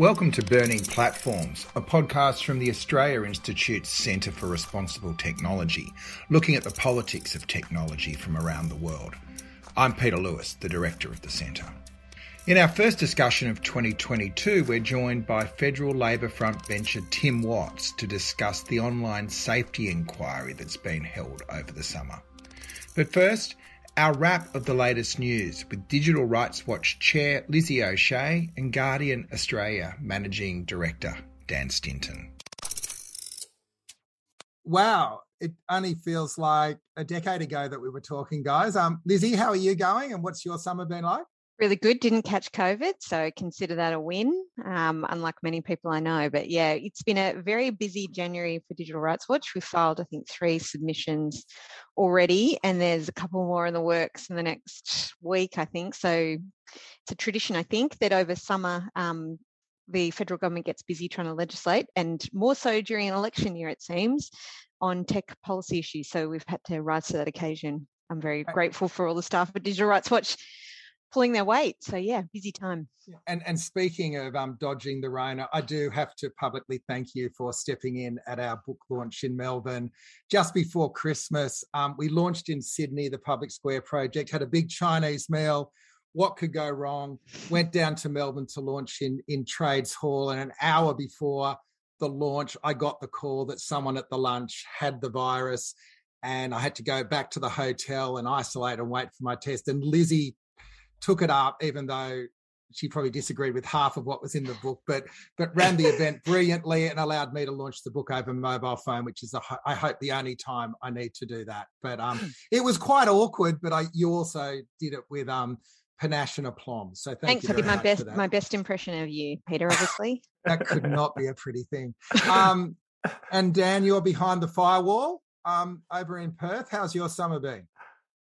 Welcome to Burning Platforms, a podcast from the Australia Institute's Centre for Responsible Technology, looking at the politics of technology from around the world. I'm Peter Lewis, the Director of the Centre. In our first discussion of 2022, we're joined by Federal Labor Front bencher Tim Watts to discuss the online safety inquiry that's been held over the summer. But first, our wrap of the latest news with Digital Rights Watch Chair Lizzie O'Shea and Guardian Australia Managing Director Dan Stinton. Wow, it only feels like a decade ago that we were talking, guys. Um, Lizzie, how are you going and what's your summer been like? Really good. Didn't catch COVID, so consider that a win, um, unlike many people I know. But yeah, it's been a very busy January for Digital Rights Watch. We filed, I think, three submissions already, and there's a couple more in the works in the next week, I think. So it's a tradition, I think, that over summer, um, the federal government gets busy trying to legislate, and more so during an election year, it seems, on tech policy issues. So we've had to rise to that occasion. I'm very grateful for all the staff at Digital Rights Watch pulling their weight. So yeah, busy time. And and speaking of um, dodging the Rona, I do have to publicly thank you for stepping in at our book launch in Melbourne just before Christmas. Um, we launched in Sydney the Public Square project, had a big Chinese meal. What could go wrong? Went down to Melbourne to launch in in Trades Hall, and an hour before the launch, I got the call that someone at the lunch had the virus and I had to go back to the hotel and isolate and wait for my test. And Lizzie took it up, even though she probably disagreed with half of what was in the book, but but ran the event brilliantly and allowed me to launch the book over mobile phone, which is a, I hope the only time I need to do that. But um, hmm. it was quite awkward, but I you also did it with um panache and aplomb. So thank Thanks. you. I did my best my best impression of you, Peter. Obviously, that could not be a pretty thing. Um, and Dan, you're behind the firewall um, over in Perth. How's your summer been?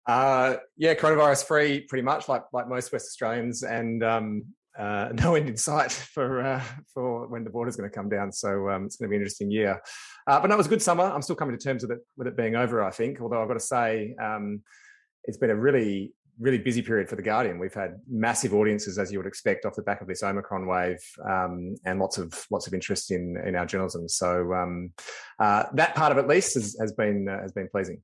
Uh, yeah, coronavirus free, pretty much like like most West Australians, and um, uh, no end in sight for uh, for when the border's going to come down. So um, it's going to be an interesting year. Uh, but no, it was a good summer. I'm still coming to terms with it with it being over. I think, although I've got to say, um, it's been a really really busy period for the Guardian. We've had massive audiences, as you would expect, off the back of this Omicron wave, um, and lots of lots of interest in in our journalism. So um, uh, that part of it, at least, has, has been uh, has been pleasing.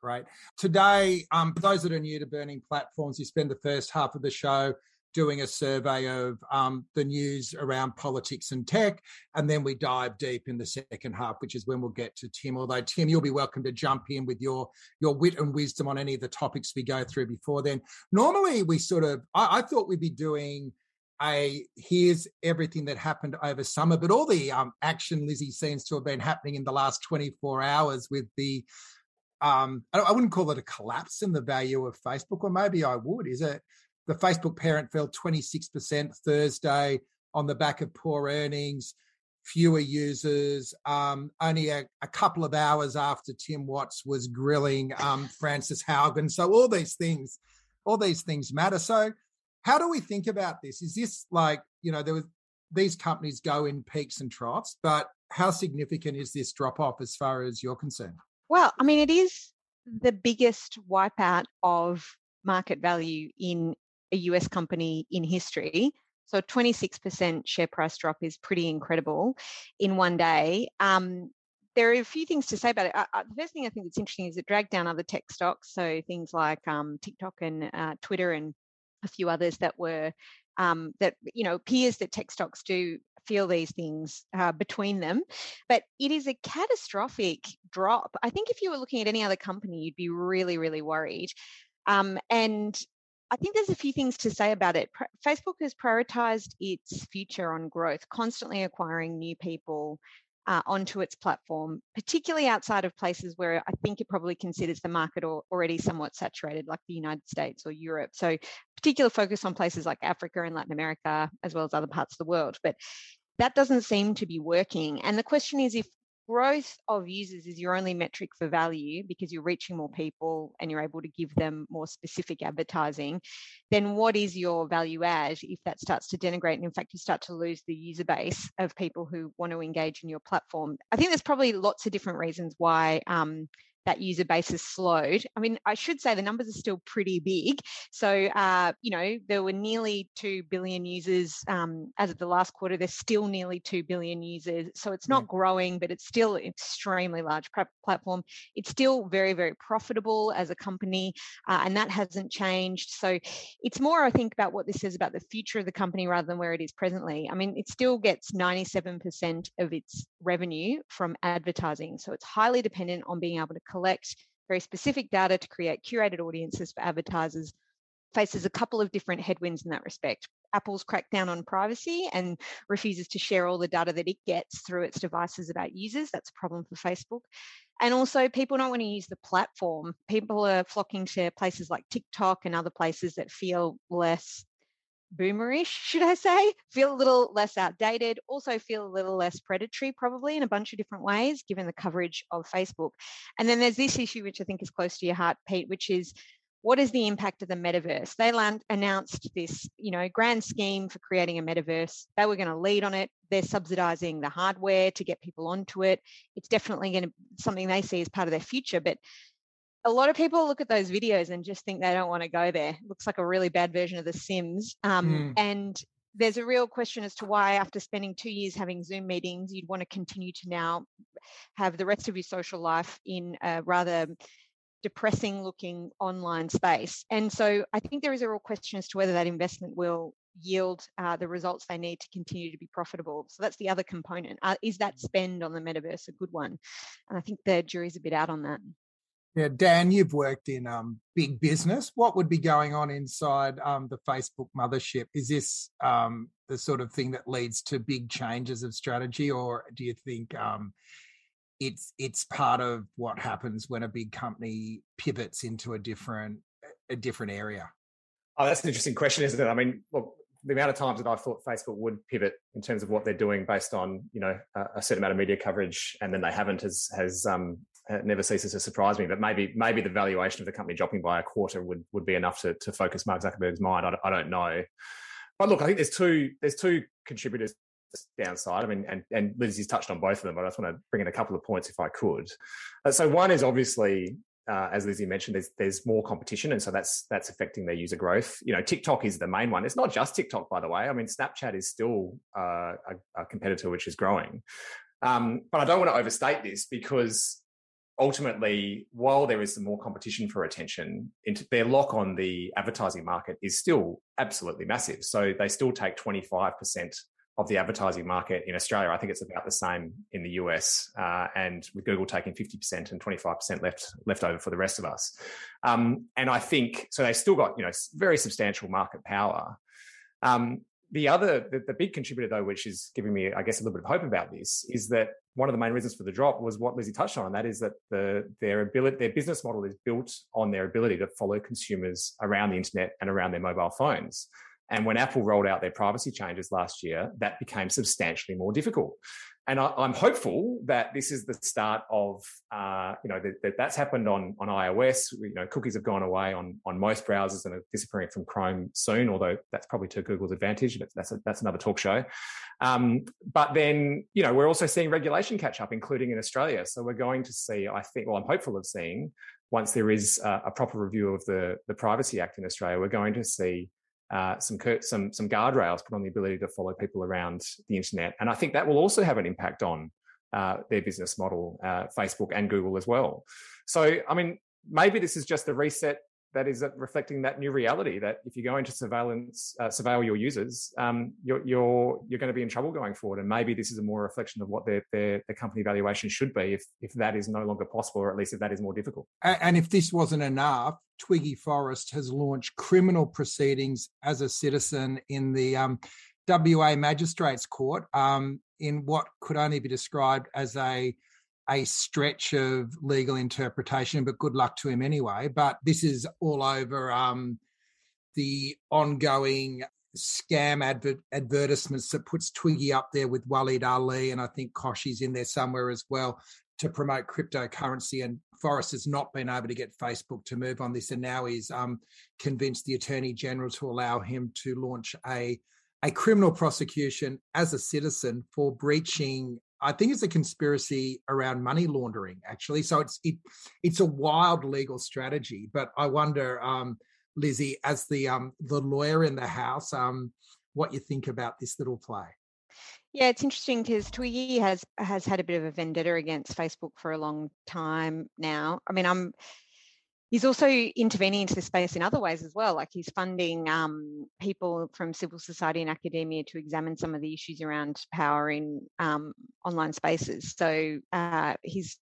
Great. Today, um, for those that are new to Burning Platforms, you spend the first half of the show doing a survey of um, the news around politics and tech. And then we dive deep in the second half, which is when we'll get to Tim. Although, Tim, you'll be welcome to jump in with your, your wit and wisdom on any of the topics we go through before then. Normally, we sort of, I, I thought we'd be doing a here's everything that happened over summer, but all the um, action, Lizzie, seems to have been happening in the last 24 hours with the um, I wouldn't call it a collapse in the value of Facebook, or maybe I would. Is it the Facebook parent fell 26% Thursday on the back of poor earnings, fewer users, um, only a, a, couple of hours after Tim Watts was grilling um, Frances Haugen. So all these things, all these things matter. So how do we think about this? Is this like, you know, there was these companies go in peaks and troughs, but how significant is this drop off as far as you're concerned? Well, I mean, it is the biggest wipeout of market value in a US company in history. So 26% share price drop is pretty incredible in one day. Um, there are a few things to say about it. Uh, uh, the first thing I think that's interesting is it dragged down other tech stocks. So things like um, TikTok and uh, Twitter and a few others that were um, that you know peers that tech stocks do feel these things uh, between them. But it is a catastrophic drop. I think if you were looking at any other company, you'd be really, really worried. Um, and I think there's a few things to say about it. Facebook has prioritized its future on growth, constantly acquiring new people uh, onto its platform, particularly outside of places where I think it probably considers the market or, already somewhat saturated, like the United States or Europe. So, particular focus on places like Africa and Latin America, as well as other parts of the world. But that doesn't seem to be working. And the question is if growth of users is your only metric for value because you're reaching more people and you're able to give them more specific advertising, then what is your value add if that starts to denigrate and in fact you start to lose the user base of people who want to engage in your platform? I think there's probably lots of different reasons why um, that user base has slowed. I mean, I should say the numbers are still pretty big. So, uh, you know, there were nearly 2 billion users um, as of the last quarter. There's still nearly 2 billion users. So it's not growing, but it's still an extremely large platform. It's still very, very profitable as a company, uh, and that hasn't changed. So it's more, I think, about what this says about the future of the company rather than where it is presently. I mean, it still gets 97% of its revenue from advertising. So it's highly dependent on being able to collect very specific data to create curated audiences for advertisers faces a couple of different headwinds in that respect. Apple's crackdown on privacy and refuses to share all the data that it gets through its devices about users. That's a problem for Facebook. And also, people don't want to use the platform. People are flocking to places like TikTok and other places that feel less boomerish, should I say? Feel a little less outdated, also feel a little less predatory, probably in a bunch of different ways, given the coverage of Facebook. And then there's this issue, which I think is close to your heart, Pete, which is what is the impact of the metaverse? They land, announced this, you know, grand scheme for creating a metaverse. They were going to lead on it. They're subsidizing the hardware to get people onto it. It's definitely going to something they see as part of their future. But a lot of people look at those videos and just think they don't want to go there. It looks like a really bad version of The Sims. Um, mm. And there's a real question as to why, after spending two years having Zoom meetings, you'd want to continue to now have the rest of your social life in a rather depressing looking online space. And so I think there is a real question as to whether that investment will yield uh, the results they need to continue to be profitable. So that's the other component. Uh, is that spend on the metaverse a good one? And I think the jury's a bit out on that. Yeah, Dan, you've worked in um, big business. What would be going on inside um, the Facebook mothership? Is this um, the sort of thing that leads to big changes of strategy, or do you think um, it's it's part of what happens when a big company pivots into a different a different area? Oh, that's an interesting question, isn't it? I mean, look, the amount of times that I thought Facebook would pivot in terms of what they're doing based on you know a, a certain amount of media coverage, and then they haven't has has um, never ceases to surprise me. But maybe maybe the valuation of the company dropping by a quarter would would be enough to to focus Mark Zuckerberg's mind. I, I don't know. But look, I think there's two there's two contributors downside. I mean, and, and Lizzie's touched on both of them, but I just want to bring in a couple of points if I could. Uh, so one is obviously, uh, as Lizzie mentioned, there's there's more competition, and so that's that's affecting their user growth. You know, TikTok is the main one. It's not just TikTok, by the way. I mean, Snapchat is still uh, a, a, competitor which is growing. Um, but I don't want to overstate this because ultimately, while there is some more competition for attention, their lock on the advertising market is still absolutely massive. So they still take 25% of the advertising market in Australia. I think it's about the same in the US, uh, and with Google taking 50% and 25% left left over for the rest of us. Um, and I think so. They still got you know very substantial market power. Um, the other, the, the, big contributor though, which is giving me, I guess, a little bit of hope about this, is that one of the main reasons for the drop was what Lizzie touched on, and that is that the their ability, their business model is built on their ability to follow consumers around the internet and around their mobile phones. And when Apple rolled out their privacy changes last year, that became substantially more difficult. And I, am hopeful that this is the start of, uh, you know, that, that, that's happened on on iOS. You know, cookies have gone away on on most browsers and are disappearing from Chrome soon. Although that's probably to Google's advantage. But that's a, that's another talk show. Um, but then, you know, we're also seeing regulation catch up, including in Australia. So we're going to see, I think, well, I'm hopeful of seeing once there is a, a proper review of the the Privacy Act in Australia, we're going to see uh, some some some guardrails put on the ability to follow people around the internet, and I think that will also have an impact on uh, their business model, uh, Facebook and Google as well. So, I mean, maybe this is just a reset that is reflecting that new reality that if you go into surveillance, uh, surveil your users, um, you're, you're, you're going to be in trouble going forward. And maybe this is a more reflection of what their, their, their company valuation should be if, if that is no longer possible, or at least if that is more difficult. And if this wasn't enough, Twiggy Forrest has launched criminal proceedings as a citizen in the um, WA Magistrates Court um, in what could only be described as a a stretch of legal interpretation, but good luck to him anyway. But this is all over um, the ongoing scam adver- advertisements that puts Twiggy up there with Waleed Aly, and I think Koshie's in there somewhere as well to promote cryptocurrency. And Forrest has not been able to get Facebook to move on this, and now he's um, convinced the Attorney General to allow him to launch a a criminal prosecution as a citizen for breaching I think it's a conspiracy around money laundering, actually. So it's it it's a wild legal strategy. But I wonder, um, Lizzie, as the um, the lawyer in the house, um, what you think about this little play. Yeah, it's interesting because Twiggy has has had a bit of a vendetta against Facebook for a long time now. I mean, I'm he's also intervening into the space in other ways as well. Like he's funding um, people from civil society and academia to examine some of the issues around power in um, online spaces. So uh, he's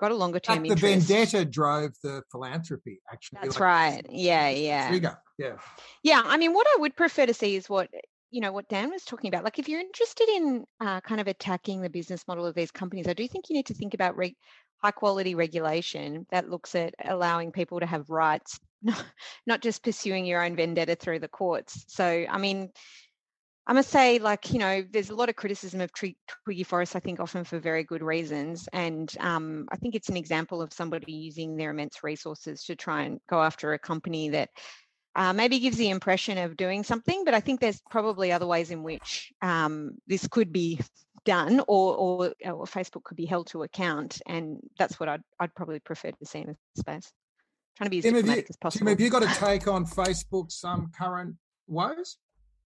got a longer term The vendetta drove the philanthropy, actually. That's like, right. Yeah, yeah. Trigger. Yeah. Yeah. I mean, what I would prefer to see is what you know what Dan was talking about. Like, if you're interested in uh, kind of attacking the business model of these companies, I do think you need to think about re- high quality regulation that looks at allowing people to have rights, not just pursuing your own vendetta through the courts. So, I mean, I must say, like, you know, there's a lot of criticism of Twiggy Forrest, I think, often for very good reasons. And um, I think it's an example of somebody using their immense resources to try and go after a company that uh, maybe gives the impression of doing something, but I think there's probably other ways in which um, this could be done or, or, or, Facebook could be held to account. And that's what I'd, I'd probably prefer to see in this space. Trying to be as Tim, diplomatic you, as possible. Tim, have you got a take on Facebook's um, current woes?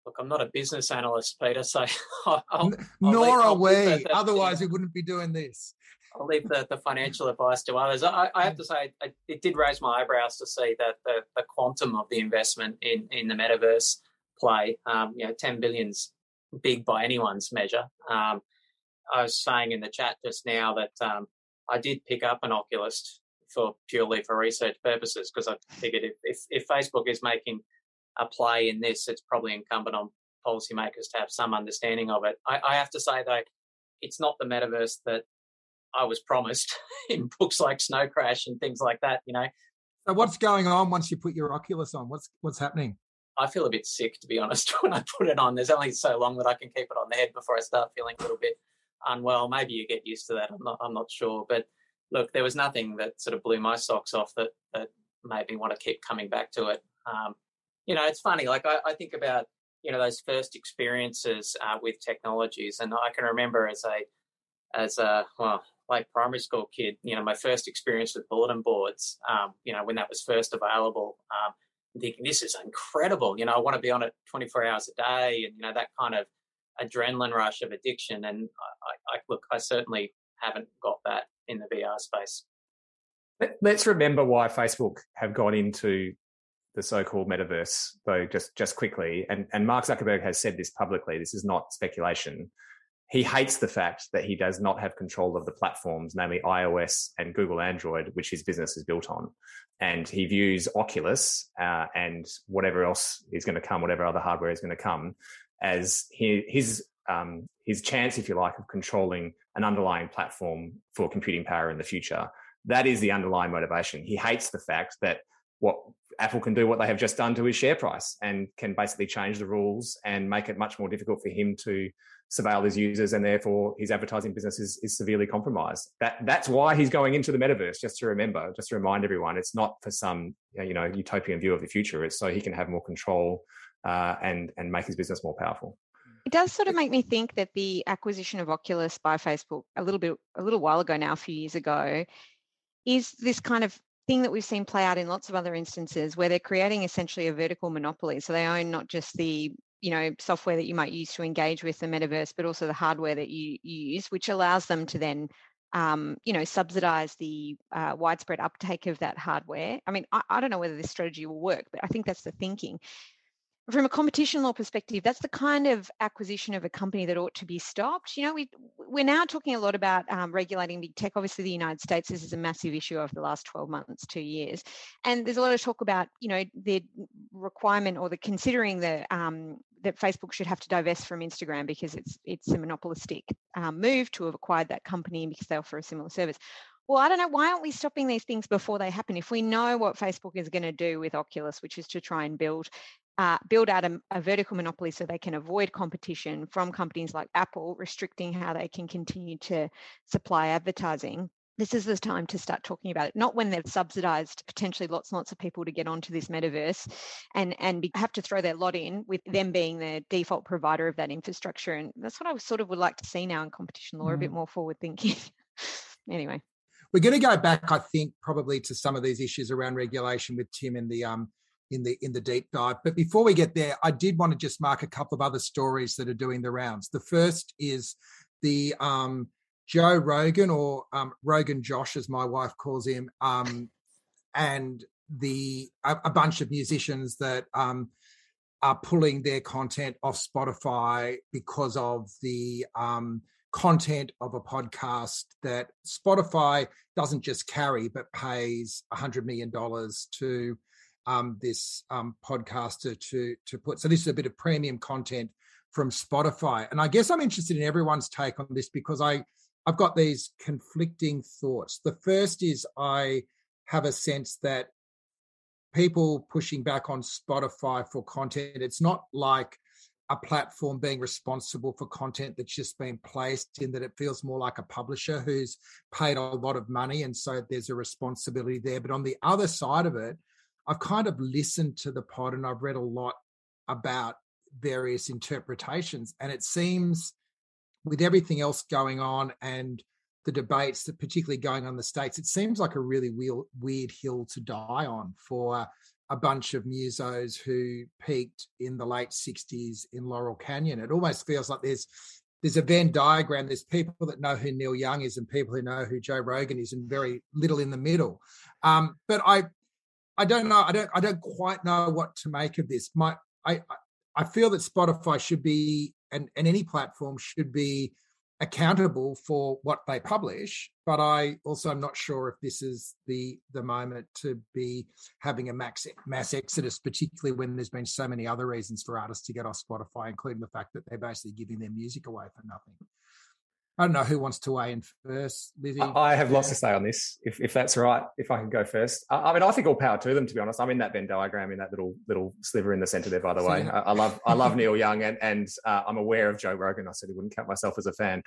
Look, I'm not a business analyst, Peter, so I'll, I'll nor leave, are we. Otherwise, we wouldn't be doing this. I'll leave the, the financial advice to others. I, I have to say, I, it did raise my eyebrows to see that the, the quantum of the investment in, in the metaverse play, um, you know, 10 billion's big by anyone's measure. Um, I was saying in the chat just now that um, I did pick up an Oculus for purely for research purposes because I figured if, if, if Facebook is making a play in this, it's probably incumbent on policymakers to have some understanding of it. I, I have to say though, it's not the metaverse that I was promised in books like Snow Crash and things like that. You know. So what's going on once you put your Oculus on? What's what's happening? I feel a bit sick to be honest when I put it on. There's only so long that I can keep it on the head before I start feeling a little bit unwell. Maybe you get used to that. I'm not. I'm not sure. But look, there was nothing that sort of blew my socks off that that made me want to keep coming back to it. Um, you know, it's funny. Like I, I, think about you know those first experiences uh, with technologies, and I can remember as a as a well like primary school kid, you know, my first experience with bulletin boards, um, you know, when that was first available, um, thinking this is incredible. You know, I want to be on it 24 hours a day, and you know that kind of adrenaline rush of addiction. And I, I look, I certainly haven't got that in the VR space. Let's remember why Facebook have gone into the so-called metaverse, though. Just just quickly, and and Mark Zuckerberg has said this publicly. This is not speculation he hates the fact that he does not have control of the platforms, namely iOS and Google Android, which his business is built on. And he views Oculus uh, and whatever else is going to come, whatever other hardware is going to come, as his um, his chance, if you like, of controlling an underlying platform for computing power in the future. That is the underlying motivation. He hates the fact that what Apple can do what they have just done to his share price and can basically change the rules and make it much more difficult for him to surveil his users and therefore his advertising business is, is severely compromised. That that's why he's going into the metaverse. Just to remember, just to remind everyone, it's not for some you know utopian view of the future. It's so he can have more control uh, and and make his business more powerful. It does sort of make me think that the acquisition of Oculus by Facebook a little bit a little while ago now, a few years ago, is this kind of thing that we've seen play out in lots of other instances where they're creating essentially a vertical monopoly. So they own not just the you know software that you might use to engage with the metaverse but also the hardware that you, use which allows them to then um, you know subsidize the uh, widespread uptake of that hardware i mean I, I don't know whether this strategy will work but i think that's the thinking from a competition law perspective, that's the kind of acquisition of a company that ought to be stopped. You know, we we're now talking a lot about um, regulating big tech. Obviously, the United States this is a massive issue over the last 12 months, two years, and there's a lot of talk about you know the requirement or the considering the um, that Facebook should have to divest from Instagram because it's it's a monopolistic um, move to have acquired that company because they offer a similar service. Well, I don't know. Why aren't we stopping these things before they happen? If we know what Facebook is going to do with Oculus, which is to try and build uh, build out a, a, vertical monopoly so they can avoid competition from companies like Apple, restricting how they can continue to supply advertising. this is the time to start talking about it not when they've subsidized potentially lots and lots of people to get onto this metaverse and and be, have to throw their lot in with them being the default provider of that infrastructure and that's what i sort of would like to see now in competition law mm. a bit mm. more forward thinking anyway we're going to go back i think probably to some of these issues around regulation with tim and the um in the in the deep dive. But before we get there i did want to just mark a couple of other stories that are doing the rounds. The first is the um Joe Rogan or um, Rogan Josh, as my wife calls him, um, and the a, a, bunch of musicians that um, are pulling their content off Spotify because of the um, content of a podcast that Spotify doesn't just carry but pays a hundred million dollars to um, this um, podcaster to to put. So this is a bit of premium content from Spotify, and I guess I'm interested in everyone's take on this because I I've got these conflicting thoughts. The first is I have a sense that people pushing back on Spotify for content, it's not like a platform being responsible for content that's just been placed in that it feels more like a publisher who's paid a lot of money and so there's a responsibility there but on the other side of it i've kind of listened to the pod and i've read a lot about various interpretations and it seems with everything else going on and the debates that particularly going on in the states, it seems like a really weird, hill to die on for a bunch of musos who peaked in the late 60s in Laurel Canyon. It almost feels like there's there's a Venn diagram. There's people that know who Neil Young is and people who know who Joe Rogan is, and very little in the middle. Um, but I I don't know. I don't I don't quite know what to make of this. My I I feel that Spotify should be and, and any platform should be accountable for what they publish but i also am not sure if this is the the moment to be having a max mass exodus particularly when there's been so many other reasons for artists to get off spotify including the fact that they're basically giving their music away for nothing I don't know who wants to weigh in first, Lizzie. I have lots to say on this, if, if that's right. If I can go first, I, I mean, I think all power to them. To be honest, I'm in that Venn diagram in that little little sliver in the center there. By the way, I, I love I love Neil Young, and and uh, I'm aware of Joe Rogan. I said he wouldn't count myself as a fan.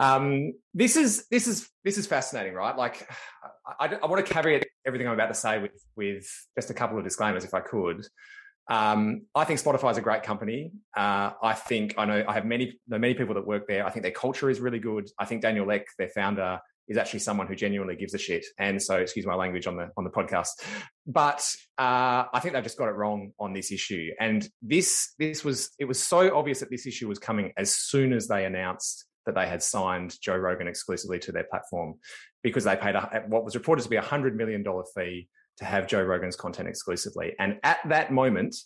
Um, this is this is this is fascinating, right? Like, I, I want to caveat everything I'm about to say with with just a couple of disclaimers, if I could. Um, I think Spotify is a great company. Uh, I think I know I have many know many people that work there. I think their culture is really good. I think Daniel Ek, their founder, is actually someone who genuinely gives a shit. And so, excuse my language on the on the podcast, but uh, I think they've just got it wrong on this issue. And this this was it was so obvious that this issue was coming as soon as they announced that they had signed Joe Rogan exclusively to their platform, because they paid a, what was reported to be a hundred million dollar fee to have Joe Rogan's content exclusively. And at that moment,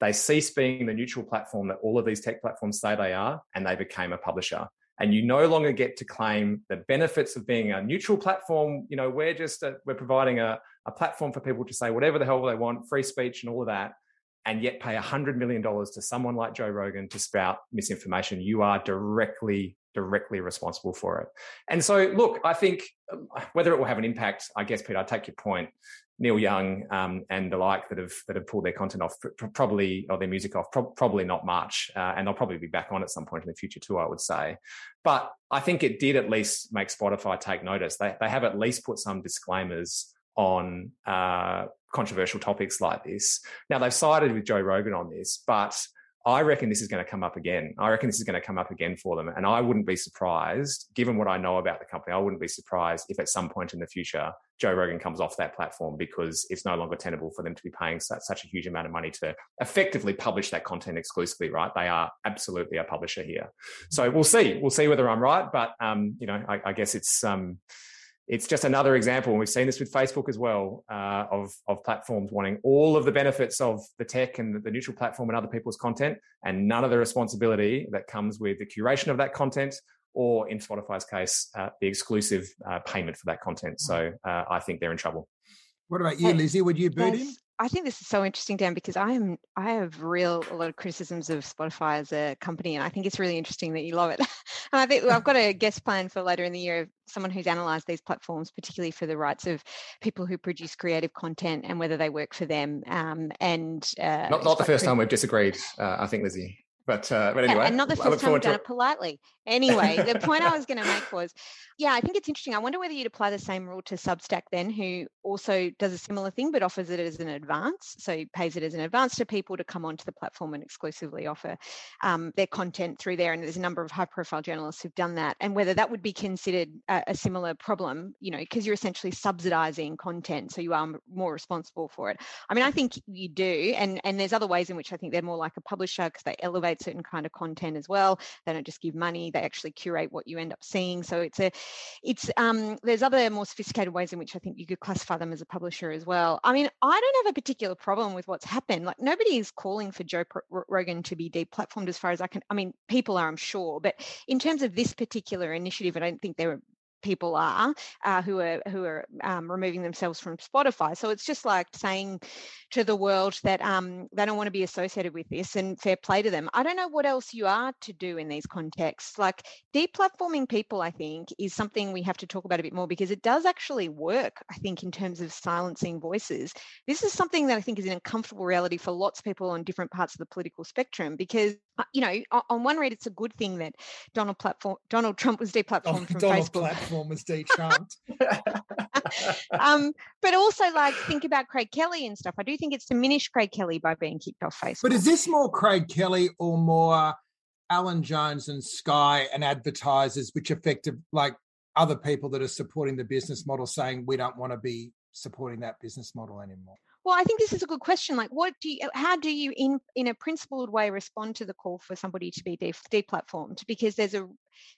they cease being the neutral platform that all of these tech platforms say they are, and they became a publisher. And you no longer get to claim the benefits of being a neutral platform. You know, we're just a, we're providing a, a platform for people to say whatever the hell they want, free speech and all of that, and yet pay hundred million dollars to someone like Joe Rogan to spout misinformation. You are directly directly responsible for it. And so, look, I think um, whether it will have an impact, I guess, Peter, I take your point. Neil Young um, and the like that have that have pulled their content off, probably or their music off, pro- probably not much, uh, and they'll probably be back on at some point in the future too. I would say, but I think it did at least make Spotify take notice. They they have at least put some disclaimers on uh, controversial topics like this. Now they've sided with Joe Rogan on this, but I reckon this is going to come up again. I reckon this is going to come up again for them. And I wouldn't be surprised, given what I know about the company, I wouldn't be surprised if at some point in the future, Joe Rogan comes off that platform because it's no longer tenable for them to be paying such, such a huge amount of money to effectively publish that content exclusively, right? They are absolutely a publisher here. So we'll see. We'll see whether I'm right. But, um, you know, I, I guess it's, um, it's just another example, and we've seen this with Facebook as well, uh, of of platforms wanting all of the benefits of the tech and the neutral platform and other people's content, and none of the responsibility that comes with the curation of that content, or in Spotify's case, uh, the exclusive uh, payment for that content. So uh, I think they're in trouble. What about you, Lizzie? Would you boot yes. him? I think this is so interesting, Dan, because I am I have real a lot of criticisms of Spotify as a company, and I think it's really interesting that you love it. and I think well, I've got a guest plan for later in the year of someone who's analysed these platforms, particularly for the rights of people who produce creative content and whether they work for them. And not, not the first time we've disagreed, I think, Lizzie. But uh, but anyway, and not the first time we've done it politely. Anyway, the point I was going to make was, yeah, I think it's interesting. I wonder whether you'd apply the same rule to Substack then, who also does a similar thing but offers it as an advance, so pays it as an advance to people to come onto the platform and exclusively offer um, their content through there. And there's a number of high-profile journalists who've done that, and whether that would be considered a, a similar problem, you know, because you're essentially subsidizing content, so you are more responsible for it. I mean, I think you do, and and there's other ways in which I think they're more like a publisher because they elevate certain kind of content as well. They don't just give money; they actually curate what you end up seeing. So it's a, it's um, there's other more sophisticated ways in which I think you could classify them as a publisher as well. I mean, I don't have a particular problem with what's happened. Like nobody is calling for Joe Rogan to be deplatformed, as far as I can. I mean, people are, I'm sure, but in terms of this particular initiative, I don't think there people are uh, who are who are um, removing themselves from Spotify. So it's just like saying to the world that um, they don't want to be associated with this, and fair play to them. I don't know what else you are to do in these contexts. Like deplatforming people, I think, is something we have to talk about a bit more because it does actually work. I think in terms of silencing voices, this is something that I think is an uncomfortable reality for lots of people on different parts of the political spectrum because uh, you know, on one read, it's a good thing that Donald platform Donald Trump was deplatformed oh, from Donald Facebook. platform was de-trumped. um, but also, like, think about Craig Kelly and stuff. I do think it's diminished Craig Kelly by being kicked off Facebook. But is this more Craig Kelly or more Alan Jones and Sky and advertisers, which affected like other people that are supporting the business model, saying we don't want to be supporting that business model anymore? Well, I think this is a good question. Like, what do you, how do you, in in a principled way, respond to the call for somebody to be de- deplatformed? Because there's a,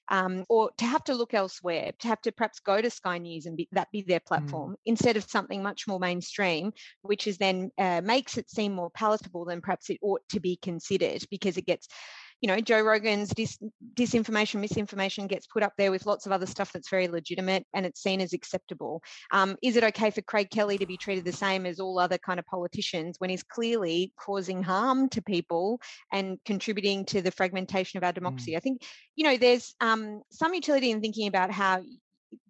um, or to have to look elsewhere, to have to perhaps go to Sky News and be, that be their mm. platform mm. instead of something much more mainstream, which is then uh, makes it seem more palatable than perhaps it ought to be considered because it gets you know, Joe Rogan's dis- disinformation, misinformation gets put up there with lots of other stuff that's very legitimate and it's seen as acceptable. Um, is it okay for Craig Kelly to be treated the same as all other kind of politicians when he's clearly causing harm to people and contributing to the fragmentation of our democracy? Mm. I think, you know, there's um, some utility in thinking about how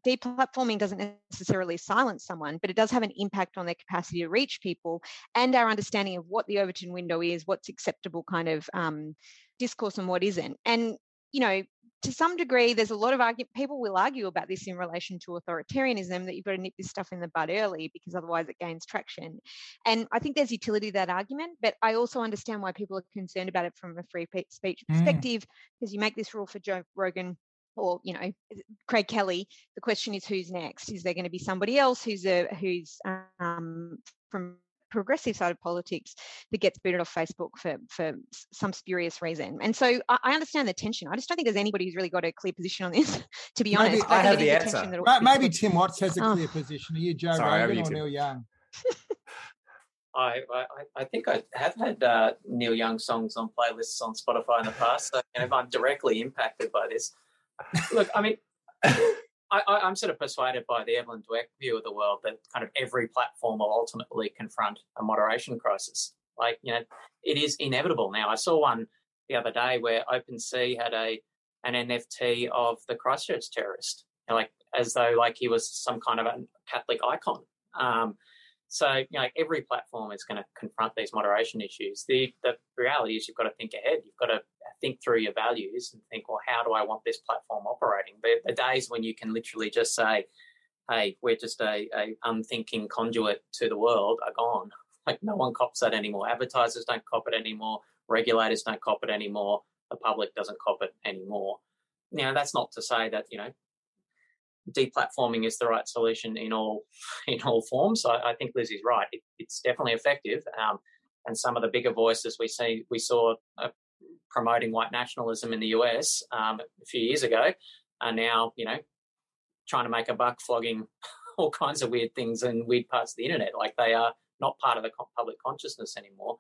deplatforming doesn't necessarily silence someone, but it does have an impact on their capacity to reach people and our understanding of what the Overton window is, what's acceptable kind of um, discourse and what isn't. And, you know, to some degree, there's a lot of argument. People will argue about this in relation to authoritarianism that you've got to nip this stuff in the bud early because otherwise it gains traction. And I think there's utility to that argument, but I also understand why people are concerned about it from a free speech mm. perspective because you make this rule for Joe Rogan or you know Craig Kelly. The question is who's next? Is there going to be somebody else who's a who's um, from progressive side of politics that gets booted off Facebook for for some spurious reason. And so I, I, understand the tension. I just don't think there's anybody who's really got a clear position on this. To be maybe honest, I, I have the answer. Maybe Tim Watts has a oh. clear oh. position. Are you Joe Sorry, Rogan or Neil Young? I, I, I, think I have had uh, Neil Young songs on playlists on Spotify in the past. So you know, I'm directly impacted by this. Look, I mean, I, am sort of persuaded by the Evelyn Douek view of the world that kind of every platform will ultimately confront a moderation crisis. Like, you know, it is inevitable now. I saw one the other day where OpenSea had a an NFT of the Christchurch terrorist, you know, like as though like he was some kind of a Catholic icon. Um, so, you know, every platform is going to confront these moderation issues. The the reality is you've got to think ahead. You've got to think through your values and think, well, how do I want this platform operating? The, the days when you can literally just say, hey, we're just a, a unthinking conduit to the world are gone. Like no one cops that anymore. Advertisers don't cop it anymore. Regulators don't cop it anymore. The public doesn't cop it anymore. Now, that's not to say that, you know, deplatforming is the right solution in all in all forms. I, I think Lizzie's right. It, it's definitely effective. Um, and some of the bigger voices we see we saw uh, promoting white nationalism in the US um, a few years ago are now, you know, trying to make a buck flogging all kinds of weird things in weird parts of the internet. Like they are not part of the public consciousness anymore.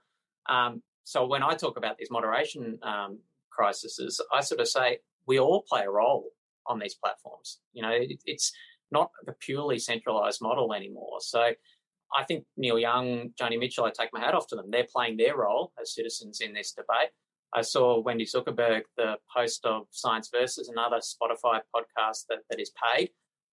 Um, so when I talk about these moderation um, crises, I sort of say we all play a role on these platforms. You know, it, it's not a purely centralized model anymore. So I think Neil Young, Joni Mitchell, I take my hat off to them. They're playing their role as citizens in this debate. I saw Wendy Zukerman, the host of Science Versus, another Spotify podcast that, that is paid.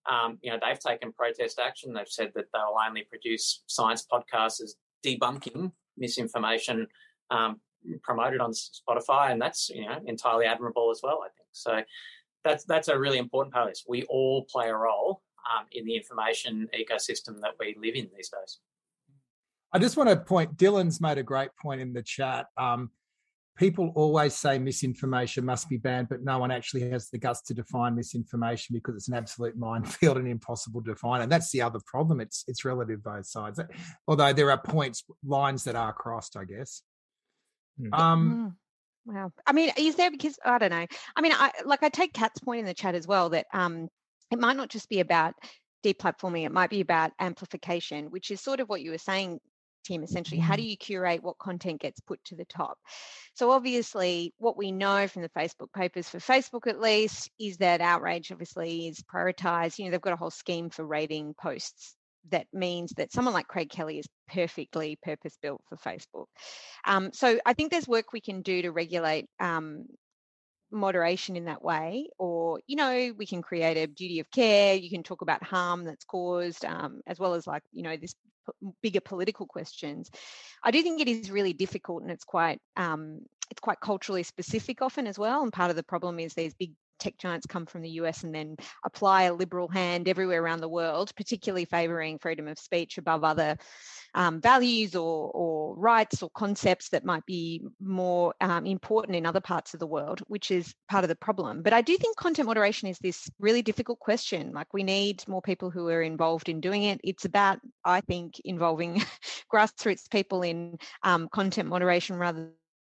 Um, you know, they've taken protest action. They've said that they'll only produce science podcasts as debunking misinformation um, promoted on Spotify, and that's you know entirely admirable as well. I think so. That's that's a really important part of this. We all play a role um, in the information ecosystem that we live in these days. I just want to point. Dylan's made a great point in the chat. Um, people always say misinformation must be banned, but no one actually has the guts to define misinformation because it's an absolute minefield and impossible to define. And that's the other problem. It's it's relative both sides. Although there are points, lines that are crossed, I guess. Mm. Um, mm. Wow. I mean, is there because I don't know. I mean, I like I take Kat's point in the chat as well that um it might not just be about deplatforming, it might be about amplification, which is sort of what you were saying, Tim, essentially. How do mm-hmm. you curate what content gets put to the top? So, obviously, what we know from the Facebook papers, for Facebook at least, is that outrage obviously is prioritized. You know, they've got a whole scheme for rating posts that means that someone like Craig Kelly is perfectly purpose built for Facebook. Um, so I think there's work we can do to regulate um, moderation in that way or you know we can create a duty of care you can talk about harm that's caused um, as well as like you know this bigger political questions. I do think it is really difficult, and it's quite um, it's quite culturally specific often as well. And part of the problem is these big tech giants come from the US and then apply a liberal hand everywhere around the world, particularly favouring freedom of speech above other um, values or, or, rights or concepts that might be more um, important in other parts of the world, which is part of the problem. But I do think content moderation is this really difficult question. Like we need more people who are involved in doing it. It's about, I think, involving grassroots people in um, content moderation rather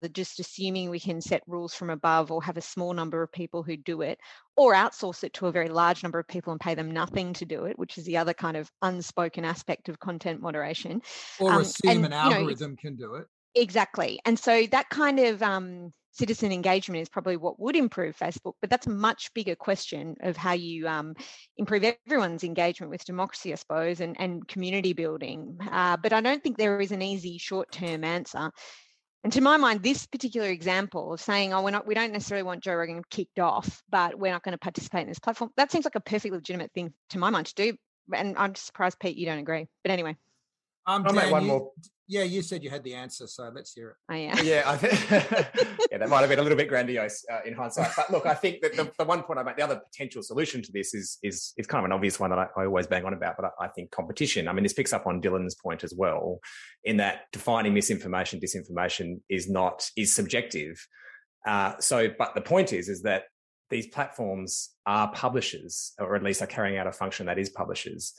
just assuming we can set rules from above or have a small number of people who do it or outsource it to a very large number of people and pay them nothing to do it which is the other kind of unspoken aspect of content moderation or um, assume and, an algorithm know, can do it exactly and so that kind of um, citizen engagement is probably what would improve Facebook, but that's a much bigger question of how you um, improve everyone's engagement with democracy, I suppose, and, and community building. Uh, but I don't think there is an easy short term answer. And to my mind, this particular example of saying, "Oh, we're not, we don't necessarily want Joe Rogan kicked off, but we're not going to participate in this platform," that seems like a perfectly legitimate thing to my mind to do. And I'm surprised, Pete, you don't agree. But anyway, um, Dan, one you, more. Yeah, you said you had the answer, so let's hear it. I am. Yeah, I think, yeah, that might have been a little bit grandiose uh, in hindsight. But look, I think that the, the, one point I make, the other potential solution to this is is is kind of an obvious one that I, I always bang on about, but I, I, think competition. I mean, this picks up on Dylan's point as well, in that defining misinformation, disinformation is not is subjective. Uh, so, but the point is, is that these platforms are publishers, or at least are carrying out a function that is publishers.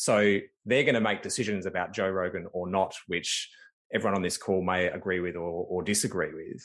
So they're going to make decisions about Joe Rogan or not, which everyone on this call may agree with or, or disagree with.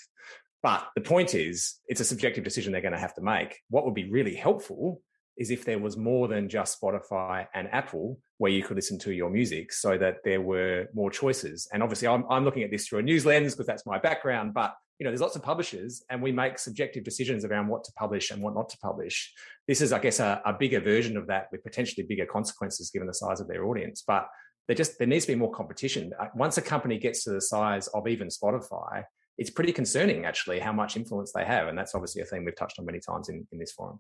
But the point is, it's a subjective decision they're going to have to make. What would be really helpful is if there was more than just Spotify and Apple where you could listen to your music so that there were more choices. And obviously, I'm, I'm looking at this through a news lens because that's my background. But you know, there's lots of publishers and we make subjective decisions around what to publish and what not to publish. This is, I guess, a, a bigger version of that with potentially bigger consequences given the size of their audience. But there just there needs to be more competition. Uh, once a company gets to the size of even Spotify, it's pretty concerning actually how much influence they have. And that's obviously a theme we've touched on many times in, in this forum.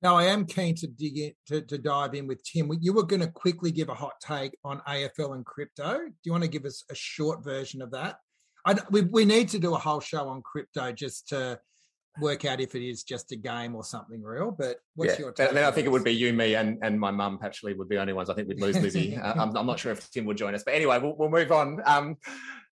Now, I am keen to dig in to, to dive in with Tim. You were going to quickly give a hot take on AFL and crypto. Do you want to give us a short version of that? I, we, we need to do a whole show on crypto just to work out if it is just a game or something real. But what's yeah. your take? Then I think it would be you, me, and and my mum actually would be the only ones. I think we'd lose Lizzie. uh, I'm, I'm, not sure if Tim would join us, but anyway, we'll, we'll move on. Um,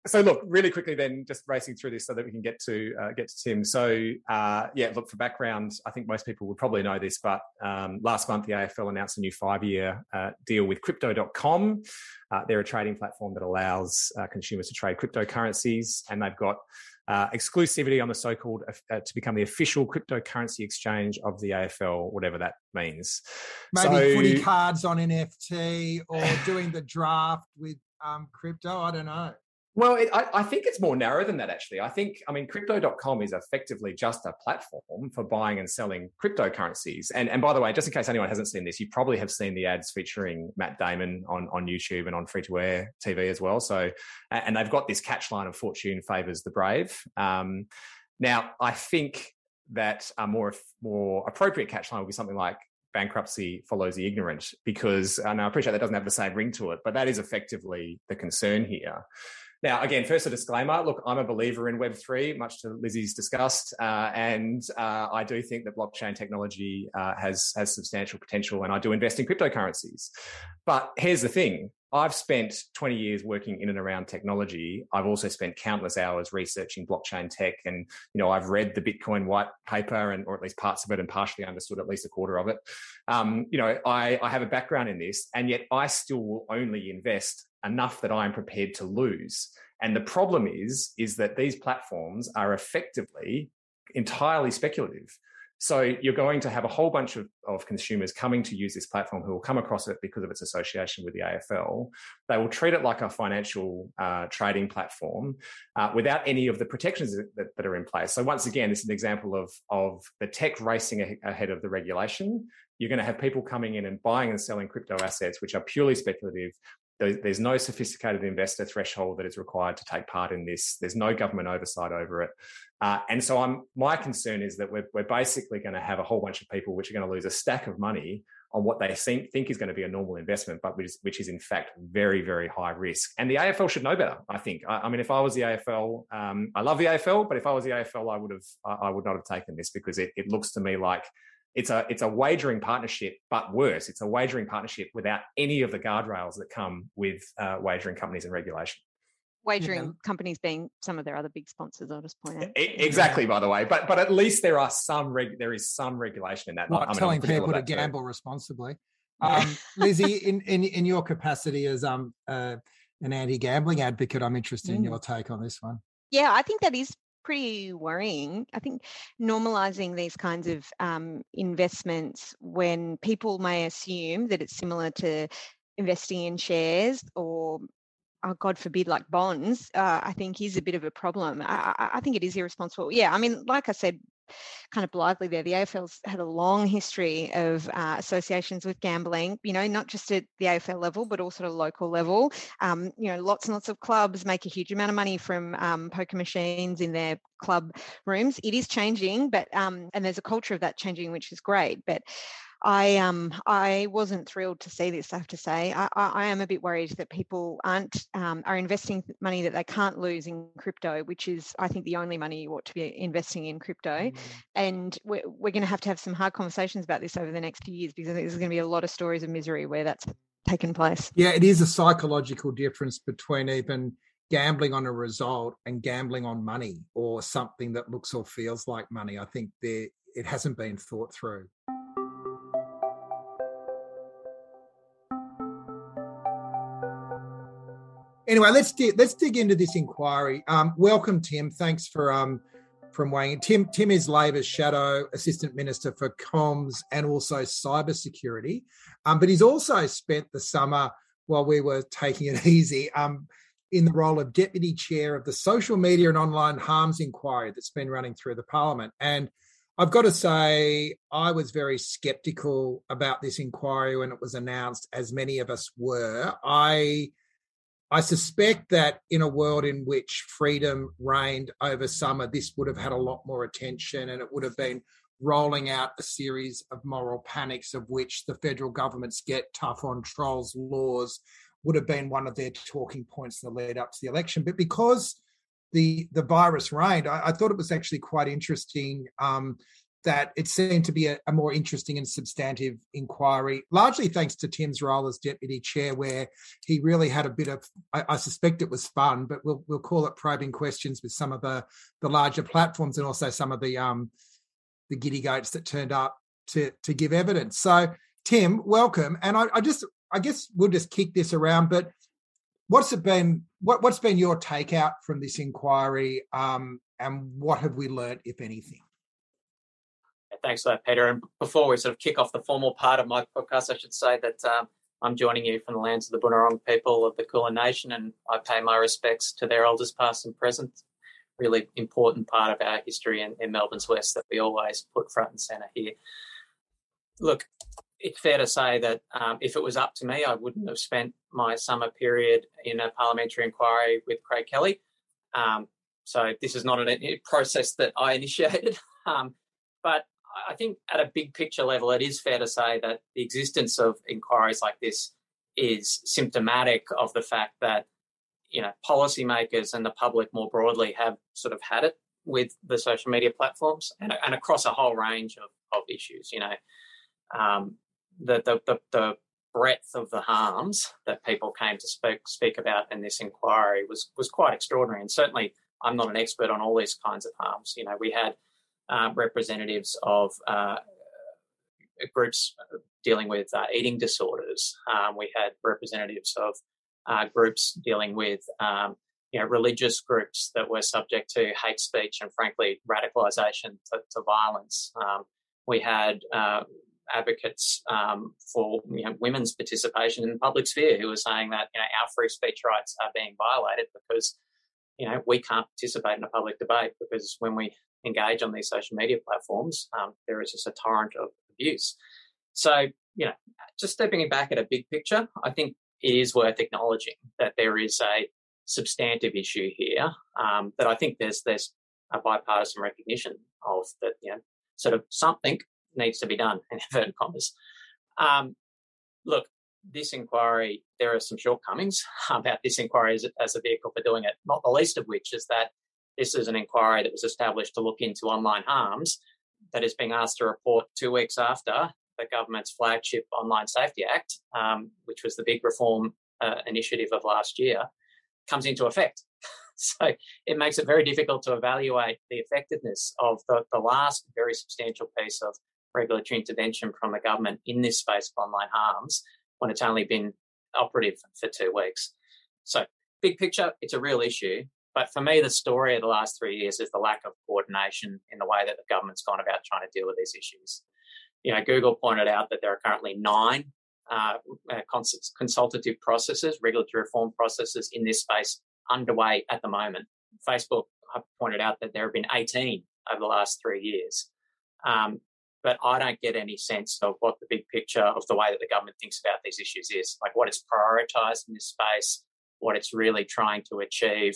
so look, really quickly then, just racing through this so that we can get to uh, get to Tim. So uh, yeah, look for background. I think most people would probably know this, but um, last month the AFL announced a new five-year uh, deal with Crypto.com. Uh, they're a trading platform that allows uh, consumers to trade cryptocurrencies, and they've got uh, exclusivity on the so-called to become the official cryptocurrency exchange of the AFL, whatever that means. Maybe so, footy cards on NFT or doing the draft with um, crypto. I don't know. Well, it, I, I, think it's more narrow than that, actually. I think, I mean, crypto.com is effectively just a platform for buying and selling cryptocurrencies. And, and by the way, just in case anyone hasn't seen this, you probably have seen the ads featuring Matt Damon on, on YouTube and on free to air TV as well. So, and they've got this catchline of fortune favors the brave. Um, now, I think that a more, more appropriate catchline would be something like bankruptcy follows the ignorant because and I appreciate that doesn't have the same ring to it, but that is effectively the concern here. Now, again, first a disclaimer. Look, I'm a believer in Web3, much to Lizzie's disgust. uh, and uh, I do think that blockchain technology uh, has has substantial potential, and I do invest in cryptocurrencies. But here's the thing: I've spent 20 years working in and around technology. I've also spent countless hours researching blockchain tech, and you know I've read the Bitcoin white paper, and or at least parts of it, and partially understood at least a quarter of it. Um, you know, I, I have a background in this, and yet I still will only invest enough that I am prepared to lose. And the problem is, is that these platforms are effectively entirely speculative. So you're going to have a whole bunch of, of consumers coming to use this platform who will come across it because of its association with the AFL. They will treat it like a financial uh, trading platform uh, without any of the protections that, that, are in place. So once again, this is an example of, of the tech racing ahead of the regulation. You're going to have people coming in and buying and selling crypto assets, which are purely speculative, there's no sophisticated investor threshold that is required to take part in this. There's no government oversight over it. Uh, and so I'm, my concern is that we're, we're basically going to have a whole bunch of people which are going to lose a stack of money on what they seem, think is going to be a normal investment, but which is, which is in fact very, very high risk. And the AFL should know better, I think. I, I mean, if I was the AFL, um, I love the AFL, but if I was the AFL, I would have, I, I would not have taken this because it, it looks to me like it's a it's a wagering partnership, but worse, it's a wagering partnership without any of the guardrails that come with uh, wagering companies and regulation. Wagering yeah. companies being some of their other big sponsors, I'll just point out. Exactly, by the way, but but at least there are some reg- there is some regulation in that. Not I mean, telling people to gamble too. responsibly. Um, Lizzie, in, in in your capacity as um uh, an anti-gambling advocate, I'm interested mm. in your take on this one. Yeah, I think that is pretty worrying. I think normalizing these kinds of um, investments when people may assume that it's similar to investing in shares or oh, God forbid, like bonds, uh, I think is a bit of a problem. I, I, think it is irresponsible. Yeah, I mean, like I said kind of blithely there, the AFL's had a long history of uh, associations with gambling, you know, not just at the AFL level, but also at a local level. Um, you know, lots and lots of clubs make a huge amount of money from um, poker machines in their club rooms. It is changing, but, um, and there's a culture of that changing, which is great. But I um I wasn't thrilled to see this. I have to say, I, I am a bit worried that people aren't um, are investing money that they can't lose in crypto, which is I think the only money you ought to be investing in crypto. Mm. And we're we're going to have to have some hard conversations about this over the next few years because there's going to be a lot of stories of misery where that's taken place. Yeah, it is a psychological difference between even gambling on a result and gambling on money or something that looks or feels like money. I think there it hasn't been thought through. Anyway, let's dig, let's dig into this inquiry. Um, welcome, Tim. Thanks for um, from weighing Tim Tim is Labor's shadow assistant minister for comms and also cybersecurity, um, but he's also spent the summer while we were taking it easy. Um, in the role of deputy chair of the social media and online harms inquiry that's been running through the parliament. And I've got to say, I was very skeptical about this inquiry when it was announced, as many of us were. I I suspect that in a world in which freedom reigned over summer, this would have had a lot more attention and it would have been rolling out a series of moral panics, of which the federal government's get tough on trolls laws would have been one of their talking points in the lead up to the election. But because the the virus reigned, I, I thought it was actually quite interesting um, that it seemed to be a, a, more interesting and substantive inquiry, largely thanks to Tim's role as deputy chair, where he really had a bit of, I, I, suspect it was fun, but we'll we'll call it probing questions with some of the the larger platforms and also some of the um the giddy goats that turned up to to give evidence. So Tim, welcome, and I, I just I guess we'll just kick this around, but what's it been? What what's been your takeout from this inquiry, um, and what have we learned, if anything? Thanks for that, Peter. And before we sort of kick off the formal part of my podcast, I should say that um, I'm joining you from the lands of the Bunurong people of the Kulin Nation, and I pay my respects to their elders, past and present. Really important part of our history in, in Melbourne's West that we always put front and centre here. Look, it's fair to say that um, if it was up to me, I wouldn't have spent my summer period in a parliamentary inquiry with Craig Kelly. Um, so this is not a process that I initiated, um, but I think at a big picture level, it is fair to say that the existence of inquiries like this is symptomatic of the fact that you know, policymakers and the public more broadly have sort of had it with the social media platforms and, and across a whole range of, of issues. You know, um, the, the, the, the breadth of the harms that people came to speak speak about in this inquiry was was quite extraordinary. And certainly, I'm not an expert on all these kinds of harms. You know, we had uh, representatives of uh, groups dealing with uh, eating disorders. Um, we had representatives of uh, groups dealing with um, you know religious groups that were subject to hate speech and frankly radicalization to, to violence. Um, we had uh, advocates um, for you know, women's participation in the public sphere who were saying that you know our free speech rights are being violated because you know we can't participate in a public debate because when we engage on these social media platforms, um, there is just a torrent of abuse. So you know, just stepping back at a big picture, I think it is worth acknowledging that there is a substantive issue here um, that I think there's there's a bipartisan recognition of that you know sort of something needs to be done in inverted commas. Um, look, this inquiry, there are some shortcomings about this inquiry as, as a vehicle for doing it, not the least of which is that this is an inquiry that was established to look into online harms that is being asked to report two weeks after the government's flagship Online Safety Act, um, which was the big reform uh, initiative of last year, comes into effect. so it makes it very difficult to evaluate the effectiveness of the, the last very substantial piece of regulatory intervention from the government in this space of online harms when it's only been operative for two weeks. So, big picture, it's a real issue. But for me, the story of the last three years is the lack of coordination in the way that the government's gone about trying to deal with these issues you know, Google pointed out that there are currently nine uh, uh consultative processes, regulatory reform processes in this space underway at the moment. Facebook pointed out that there have been 18 over the last three years. Um, but I don't get any sense of what the big picture of the way that the government thinks about these issues is, like what it's prioritized in this space, what it's really trying to achieve,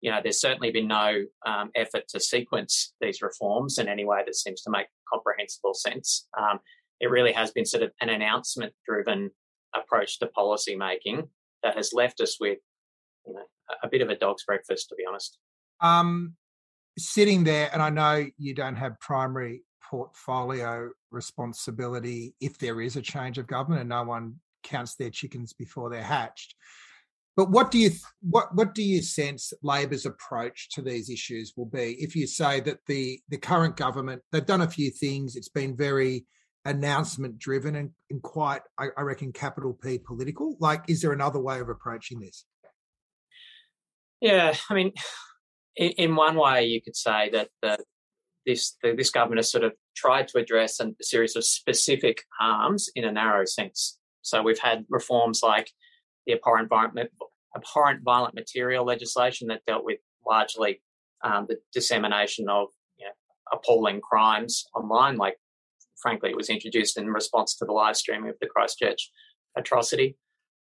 you know, there's certainly been no um, effort to sequence these reforms in any way that seems to make comprehensible sense. Um, it really has been sort of an announcement driven approach to policy making that has left us with, you know, a, bit of a dog's breakfast, to be honest. Um, sitting there, and I know you don't have primary portfolio responsibility if there is a change of government and no one counts their chickens before they're hatched. But what do you what what do you sense Labor's approach to these issues will be if you say that the the current government they've done a few things, it's been very announcement driven and, and quite I, I reckon capital P political. Like, is there another way of approaching this? Yeah, I mean, in, in one way, you could say that the, this the, this government has sort of tried to address a series of specific harms in a narrow sense. So we've had reforms like the abhorrent violent, abhorrent violent material legislation that dealt with largely um, the dissemination of you know, appalling crimes online. Like, frankly, it was introduced in response to the live streaming of the Christchurch atrocity.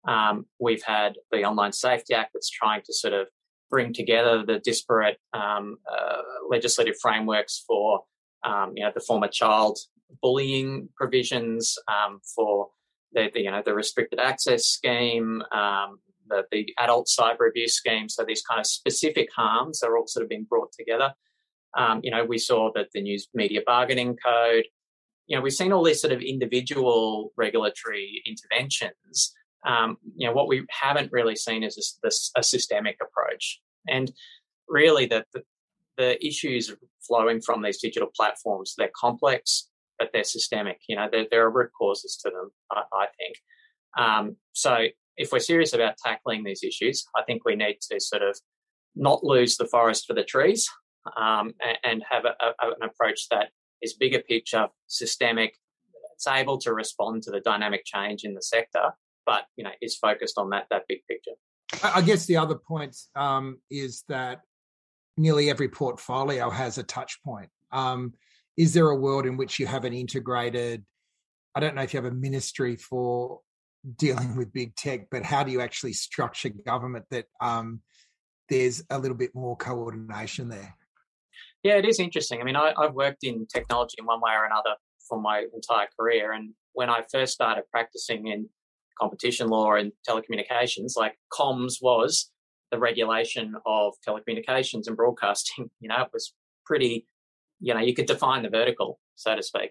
Um, we've had the Online Safety Act that's trying to sort of bring together the disparate um, uh, legislative frameworks for, um, you know, the former child bullying provisions um, for the, the, you know the restricted access scheme, um, the, the adult cyber abuse scheme. So these kind of specific harms are all sort of being brought together. Um, you know, we saw that the news media bargaining code. You know, we've seen all these sort of individual regulatory interventions. Um, you know, what we haven't really seen is a, a systemic approach. And really, the, the issues flowing from these digital platforms they're complex but they're systemic. You know, there, are root causes to them, I, I think. Um, so if we're serious about tackling these issues, I think we need to sort of not lose the forest for the trees um, and, and, have a, a, an approach that is bigger picture, systemic. It's able to respond to the dynamic change in the sector, but you know is focused on that that big picture. I guess the other point um, is that nearly every portfolio has a touch point. Um, is there a world in which you have an integrated i don't know if you have a ministry for dealing with big tech but how do you actually structure government that um, there's a little bit more coordination there yeah it is interesting i mean I, i've worked in technology in one way or another for my entire career and when i first started practicing in competition law and telecommunications like comms was the regulation of telecommunications and broadcasting. You know, it was pretty, you know, you could define the vertical, so to speak.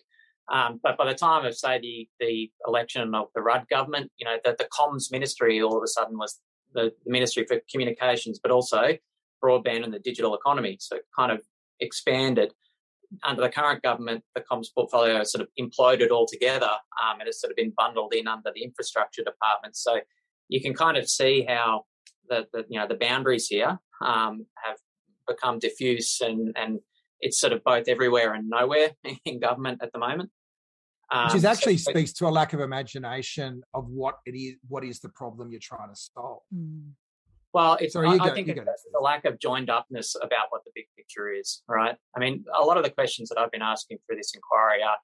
Um, but by the time of, say, the, the election of the Rudd government, you know, the, the comms ministry all of a sudden was the, the Ministry for Communications, but also broadband and the digital economy. So it kind of expanded. Under the current government, the comms portfolio sort of imploded altogether um, and has sort of been bundled in under the infrastructure department. So you can kind of see how the, the you know the boundaries here um, have become diffuse and and it's sort of both everywhere and nowhere in government at the moment. Um, Which is actually so, speaks to a lack of imagination of what it is, what is the problem you're trying to solve. Hmm. Well, it's Sorry, I, go, I, think it's the lack of joined upness about what the big picture is, right? I mean, a lot of the questions that I've been asking through this inquiry are,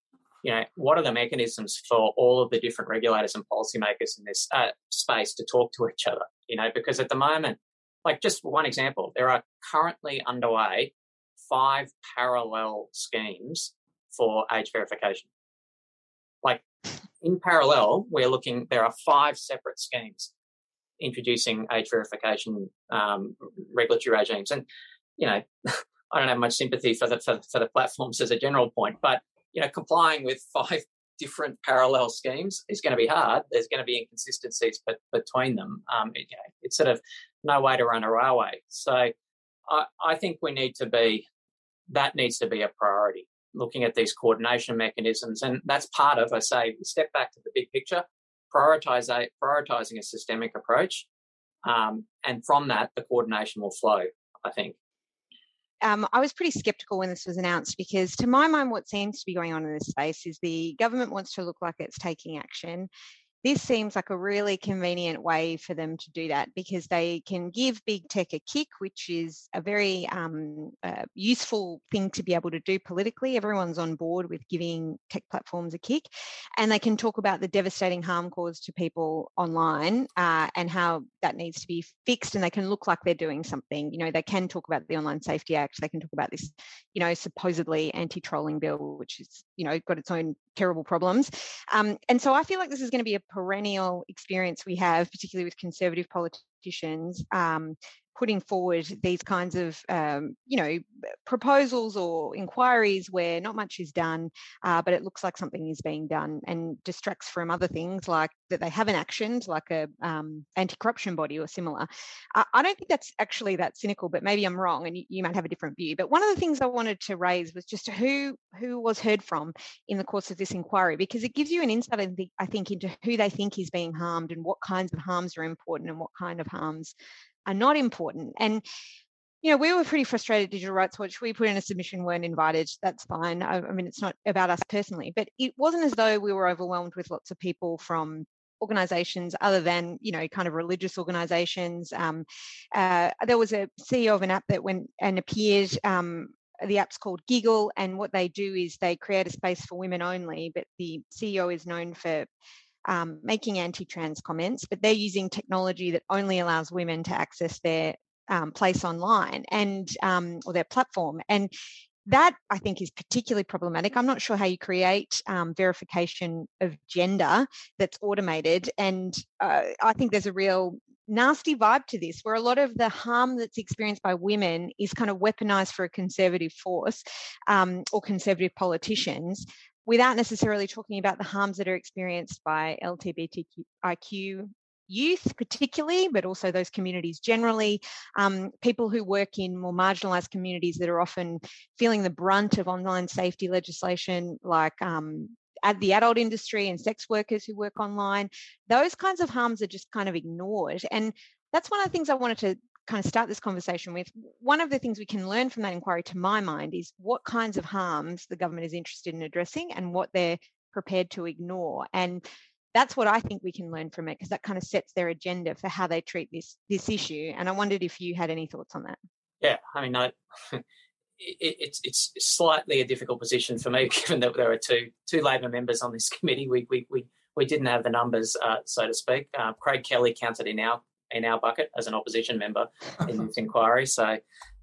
you know, what are the mechanisms for all of the different regulators and policymakers in this uh, space to talk to each other? You know, because at the moment, like just one example, there are currently underway five parallel schemes for age verification. Like in parallel, we're looking, there are five separate schemes introducing age verification um, regulatory regimes. And, you know, I don't have much sympathy for the, for, for the platforms as a general point, but, you know, complying with five different parallel schemes is going to be hard. There's going to be inconsistencies but, between them. Um, it, you know, it's sort of no way to run a railway. So I, I think we need to be that needs to be a priority, looking at these coordination mechanisms. And that's part of, I say, step back to the big picture, prioritize prioritizing a systemic approach. Um, and from that, the coordination will flow, I think. Um, I was pretty skeptical when this was announced because, to my mind, what seems to be going on in this space is the government wants to look like it's taking action this seems like a really convenient way for them to do that because they can give big tech a kick, which is a very um, uh, useful thing to be able to do politically. Everyone's on board with giving tech platforms a kick, and they can talk about the devastating harm caused to people online uh, and how that needs to be fixed. And they can look like they're doing something. You know, they can talk about the Online Safety Act. They can talk about this, you know, supposedly anti-trolling bill, which is, you know, got its own terrible problems. Um, and so I feel like this is going to be a perennial experience we have, particularly with conservative politicians, um, putting forward these kinds of, um, you know, proposals or inquiries where not much is done, uh, but it looks like something is being done and distracts from other things like that they haven't actioned, like a um, anti-corruption body or similar. Uh, I don't think that's actually that cynical, but maybe I'm wrong, and you, you might have a different view. But one of the things I wanted to raise was just who who was heard from in the course of this inquiry, because it gives you an insight, I I think into who they think is being harmed and what kinds of harms are important and what kind of harms are not important. And you know, we were pretty frustrated Digital Rights Watch. We put in a submission, weren't invited. That's fine. I, I mean, it's not about us personally, but it wasn't as though we were overwhelmed with lots of people from organizations other than you know kind of religious organizations um, uh, there was a ceo of an app that went and appeared um, the app's called giggle and what they do is they create a space for women only but the ceo is known for um, making anti-trans comments, but they're using technology that only allows women to access their um, place online and um, or their platform. And that I think is particularly problematic. I'm not sure how you create um, verification of gender that's automated, and uh, I think there's a real nasty vibe to this where a lot of the harm that's experienced by women is kind of weaponized for a conservative force um, or conservative politicians without necessarily talking about the harms that are experienced by LGBTIQ youth, particularly, but also those communities generally, um, people who work in more marginalised communities that are often feeling the brunt of online safety legislation, like um, at the adult industry and sex workers who work online. Those kinds of harms are just kind of ignored. And that's one of the things I wanted to kind of start this conversation with, one of the things we can learn from that inquiry, to my mind, is what kinds of harms the government is interested in addressing and what they're prepared to ignore. And that's what I think we can learn from it because that kind of sets their agenda for how they treat this this issue. And I wondered if you had any thoughts on that. Yeah, I mean, I, it, it's it's slightly a difficult position for me given that there are two two Labor members on this committee. We we we we didn't have the numbers, uh, so to speak. Uh, Craig Kelly counted in our in our bucket as an opposition member in this inquiry. So,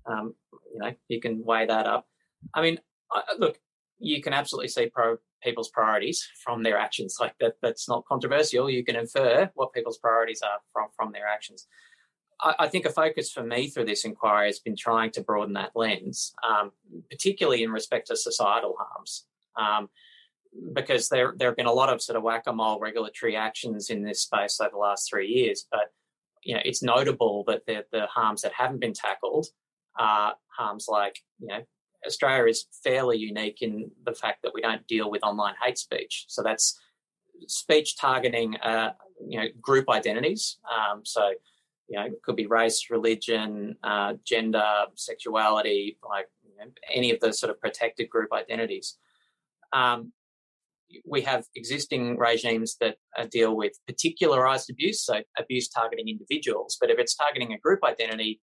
um, you know, you can weigh that up. I mean, I, look, you can absolutely see pro people's priorities from their actions. Like that, that's not controversial. You can infer what people's priorities are from from their actions. I, I, think a focus for me through this inquiry has been trying to broaden that lens, um, particularly in respect to societal harms. Um, because there there have been a lot of sort of whack-a-mole regulatory actions in this space over the last three years, but you know it's notable that the, the harms that haven't been tackled are harms like you know Australia is fairly unique in the fact that we don't deal with online hate speech. So that's speech targeting, uh, you know, group identities. Um, so, you know, it could be race, religion, uh, gender, sexuality, like you know, any of the sort of protected group identities. Um, we have existing regimes that uh, deal with particularized abuse, so abuse targeting individuals. But if it's targeting a group identity,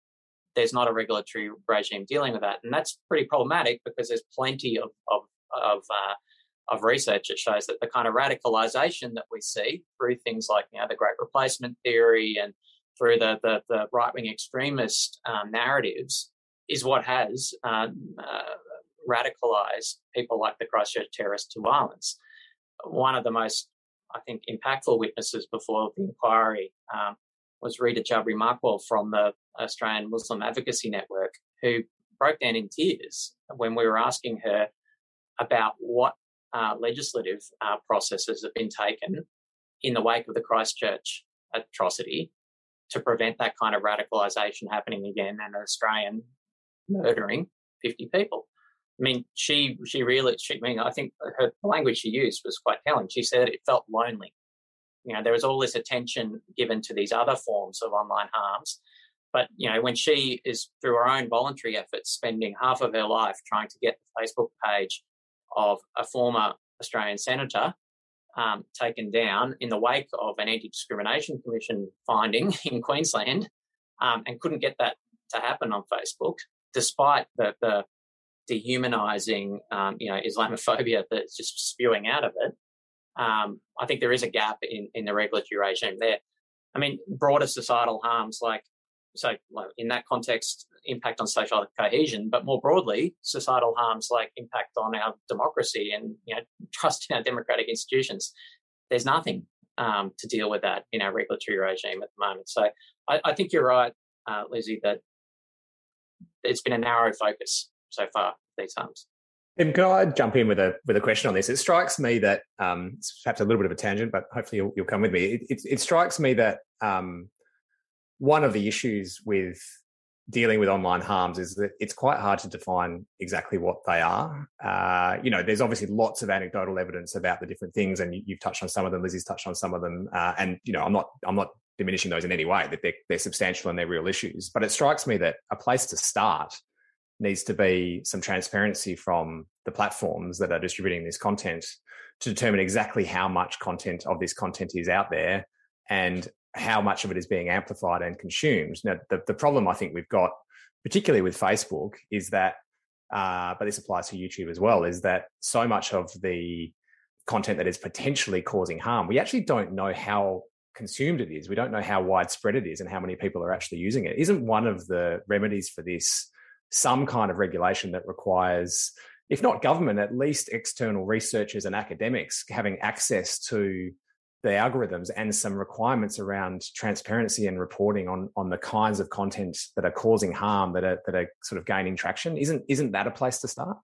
there's not a regulatory regime dealing with that, and that's pretty problematic because there's plenty of of of, uh, of research that shows that the kind of radicalization that we see through things like you know the Great Replacement theory and through the the, the right wing extremist um, narratives is what has um, uh, radicalized people like the Christchurch terrorists to violence. One of the most I think impactful witnesses before the inquiry um, was Rita Jabri Markwell from the Australian Muslim Advocacy Network, who broke down in tears when we were asking her about what uh, legislative uh, processes have been taken in the wake of the Christchurch atrocity to prevent that kind of radicalisation happening again and an Australian murdering 50 people. I mean, she she really, she, I mean, I think her language she used was quite telling. She said it felt lonely you know, there was all this attention given to these other forms of online harms. But, you know, when she is through her own voluntary efforts spending half of her life trying to get the Facebook page of a former Australian senator um, taken down in the wake of an anti discrimination commission finding in Queensland um, and couldn't get that to happen on Facebook, despite the, the dehumanizing, um, you know, Islamophobia that's just spewing out of it um, I think there is a gap in, in the regulatory regime there. I mean, broader societal harms like, so like in that context, impact on social cohesion, but more broadly, societal harms like impact on our democracy and you know trust in our democratic institutions. There's nothing um, to deal with that in our regulatory regime at the moment. So I, I think you're right, uh, Lizzie, that it's been a narrow focus so far these harms. Tim, can I jump in with a with a question on this? It strikes me that um, it's perhaps a little bit of a tangent, but hopefully you'll, you'll come with me. It, it, it strikes me that um, one of the issues with dealing with online harms is that it's quite hard to define exactly what they are. Uh, you know, there's obviously lots of anecdotal evidence about the different things, and you, have touched on some of them. Lizzie's touched on some of them, uh, and you know, I'm not I'm not diminishing those in any way. That they're, they're substantial and they're real issues. But it strikes me that a place to start needs to be some transparency from the platforms that are distributing this content to determine exactly how much content of this content is out there and how much of it is being amplified and consumed. Now, the, the problem I think we've got, particularly with Facebook, is that, uh, but this applies to YouTube as well, is that so much of the content that is potentially causing harm, we actually don't know how consumed it is. We don't know how widespread it is and how many people are actually using it. Isn't one of the remedies for this some kind of regulation that requires, if not government, at least external researchers and academics having access to the algorithms and some requirements around transparency and reporting on on the kinds of content that are causing harm that are that are sort of gaining traction. Isn't isn't that a place to start?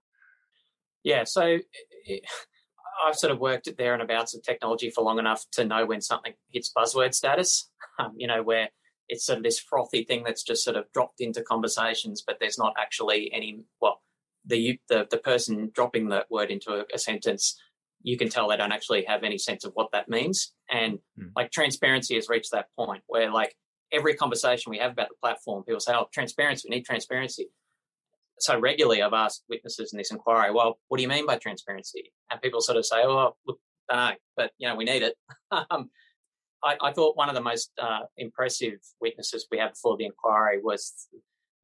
Yeah so it, i've sort of worked there and abouts of technology for long enough to know when something hits buzzword status. Um, you know where it's sort of this frothy thing that's just sort of dropped into conversations, but there's not actually any. Well, the the the person dropping the word into a, a sentence, you can tell they don't actually have any sense of what that means. And mm. like transparency has reached that point where like every conversation we have about the platform, people say, "Oh, transparency. We need transparency." So regularly, I've asked witnesses in this inquiry, "Well, what do you mean by transparency?" And people sort of say, "Oh, look, I know, but you know, we need it." um, I, I, thought one of the most uh, impressive witnesses we had before the inquiry was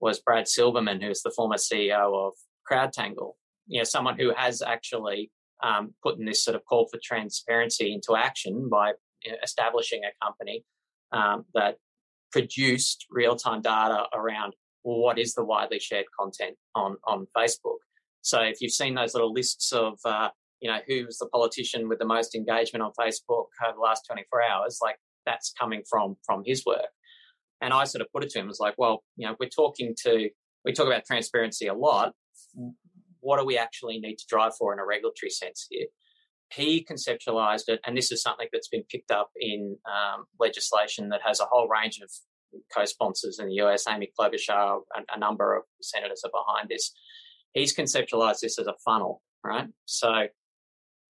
was Brad Silverman, who's the former CEO of CrowdTangle. You know, someone who has actually um, put in this sort of call for transparency into action by establishing a company um, that produced real time data around well, what is the widely shared content on on Facebook. So if you've seen those little lists of uh, you know, who's the politician with the most engagement on Facebook over the last 24 hours, like that's coming from from his work. And I sort of put it to him, was like, well, you know, we're talking to, we talk about transparency a lot. What do we actually need to drive for in a regulatory sense here? He conceptualized it, and this is something that's been picked up in um, legislation that has a whole range of co-sponsors in the US. Amy Klobuchar, a, a number of senators are behind this. He's conceptualized this as a funnel, right? So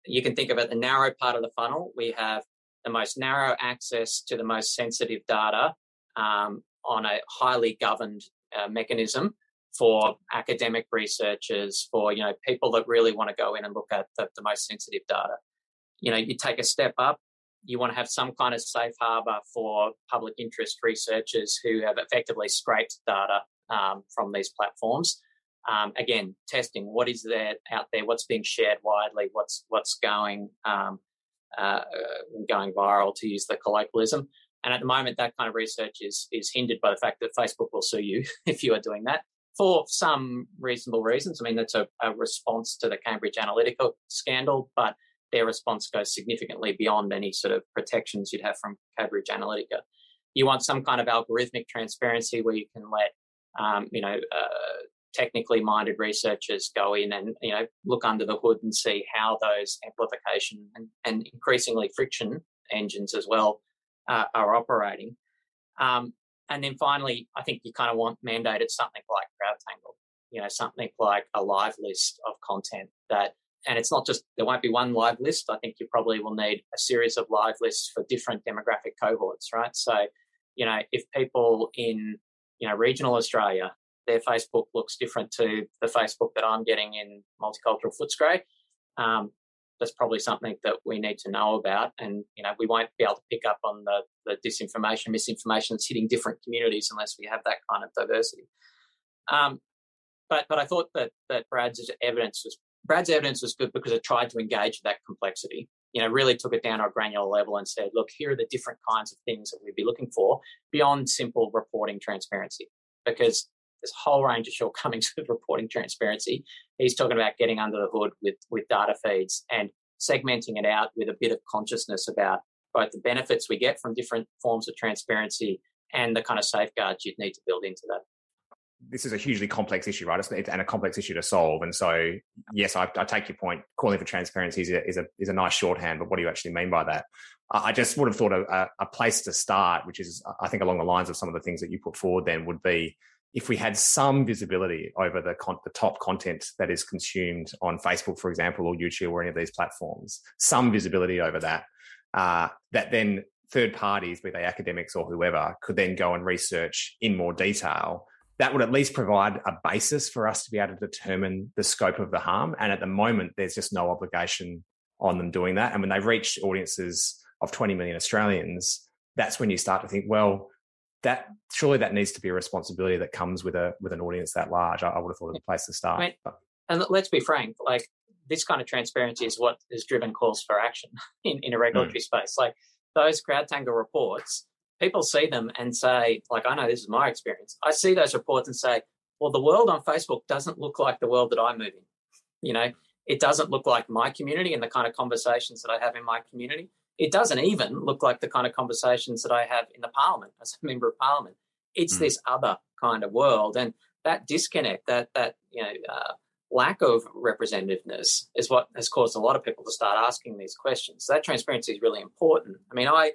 you can think it the narrow part of the funnel. We have the most narrow access to the most sensitive data um, on a highly governed uh, mechanism for academic researchers, for you know people that really want to go in and look at the, the most sensitive data. You know, you take a step up. You want to have some kind of safe harbor for public interest researchers who have effectively scraped data um, from these platforms. Um, again, testing what is there out there, what's being shared widely, what's what's going um, uh, going viral, to use the colloquialism. And at the moment, that kind of research is is hindered by the fact that Facebook will sue you if you are doing that for some reasonable reasons. I mean, that's a, a response to the Cambridge Analytica scandal, but their response goes significantly beyond any sort of protections you'd have from Cambridge Analytica. You want some kind of algorithmic transparency where you can let, um, you know, uh, technically minded researchers go in and you know look under the hood and see how those amplification and, and increasingly friction engines as well uh, are operating. Um, and then finally, I think you kind of want mandated something like CrowdTangle, you know, something like a live list of content that, and it's not just, there won't be one live list. I think you probably will need a series of live lists for different demographic cohorts, right? So, you know, if people in, you know, regional Australia their Facebook looks different to the Facebook that I'm getting in multicultural Footscray. Um, that's probably something that we need to know about, and you know we won't be able to pick up on the, the disinformation, misinformation that's hitting different communities unless we have that kind of diversity. Um, but but I thought that that Brad's evidence was Brad's evidence was good because it tried to engage that complexity. You know, really took it down to a granular level and said, look, here are the different kinds of things that we'd be looking for beyond simple reporting transparency. Because a whole range of shortcomings with reporting transparency. He's talking about getting under the hood with, with data feeds and segmenting it out with a bit of consciousness about both the benefits we get from different forms of transparency and the kind of safeguards you'd need to build into that. This is a hugely complex issue, right? It's, and a complex issue to solve. And so, yes, I, I take your point. Calling for transparency is a, is a, is a nice shorthand, but what do you actually mean by that? I just would have thought a, a place to start, which is, I think, along the lines of some of the things that you put forward, then would be if we had some visibility over the, con- the top content that is consumed on Facebook, for example, or YouTube or any of these platforms, some visibility over that, uh, that then third parties, be they academics or whoever, could then go and research in more detail. That would at least provide a basis for us to be able to determine the scope of the harm. And at the moment, there's just no obligation on them doing that. And when they reach audiences of 20 million Australians, that's when you start to think, well, that surely that needs to be a responsibility that comes with a with an audience that large. I, I would have thought of a place to start. I mean, and let's be frank, like this kind of transparency is what has driven calls for action in, in a regulatory mm. space. Like those CrowdTangle reports, people see them and say, like, I know this is my experience. I see those reports and say, well, the world on Facebook doesn't look like the world that I move in. You know, it doesn't look like my community and the kind of conversations that I have in my community it doesn't even look like the kind of conversations that I have in the parliament as a member of parliament. It's mm. this other kind of world, and that disconnect, that that you know uh, lack of representativeness, is what has caused a lot of people to start asking these questions. So that transparency is really important. I mean, I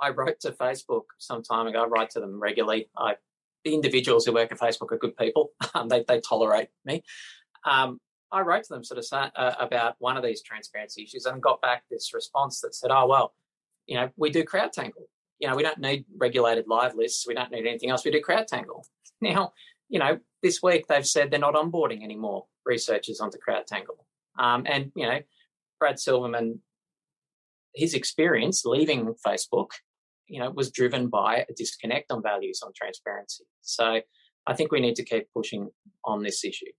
I wrote to Facebook some time ago. I write to them regularly. I the individuals who work at Facebook are good people. Um, they they tolerate me. Um, I wrote to them sort of uh, about one of these transparency issues and got back this response that said, "Oh well, you know, we do CrowdTangle. You know, we don't need regulated live lists. We don't need anything else. We do CrowdTangle." Now, you know, this week they've said they're not onboarding any more researchers onto CrowdTangle, um, and you know, Brad Silverman, his experience leaving Facebook, you know, was driven by a disconnect on values on transparency. So, I think we need to keep pushing on this issue.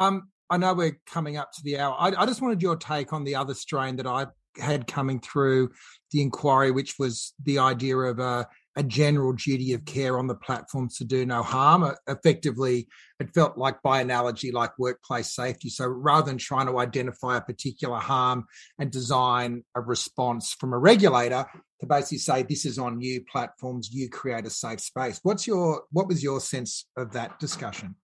Um, I know we're coming up to the hour. I, I, just wanted your take on the other strain that I had coming through the inquiry, which was the idea of a a general duty of care on the platforms to do no harm. Effectively, it felt like, by analogy, like workplace safety. So rather than trying to identify a particular harm and design a response from a regulator, to basically say this is on you platforms, you create a safe space. What's your what was your sense of that discussion?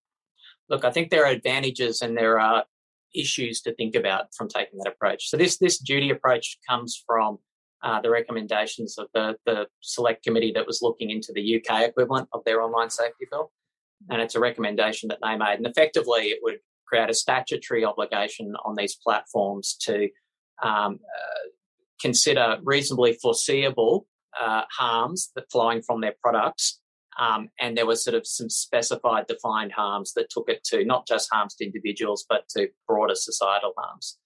Look, I think there are advantages and there are issues to think about from taking that approach. So this this duty approach comes from uh, the recommendations of the, the select committee that was looking into the UK equivalent of their online safety bill. And it's a recommendation that they made. And effectively, it would create a statutory obligation on these platforms to um, uh, consider reasonably foreseeable uh, harms that flowing from their products. Um, and there was sort of some specified defined harms that took it to not just harms to individuals, but to broader societal harms.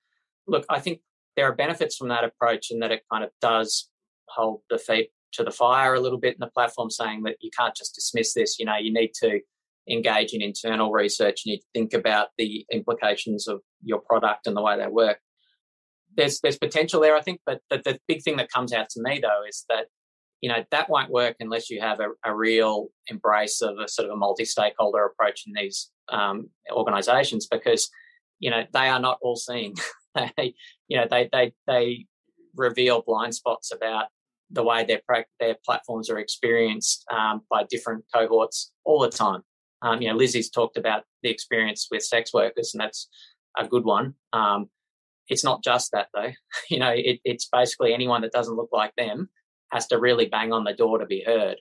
Look, I think there are benefits from that approach in that it kind of does hold the feet to the fire a little bit in the platform, saying that you can't just dismiss this. You know, you need to engage in internal research. You need to think about the implications of your product and the way they work. There's there's potential there, I think, but the, the big thing that comes out to me though is that you know that won't work unless you have a, a real embrace of a sort of a multi-stakeholder approach in these um, organizations because you know they are not all seeing they, you know, they they they reveal blind spots about the way their their platforms are experienced um, by different cohorts all the time. Um, you know, Lizzie's talked about the experience with sex workers, and that's a good one. Um, it's not just that though. you know, it, it's basically anyone that doesn't look like them has to really bang on the door to be heard.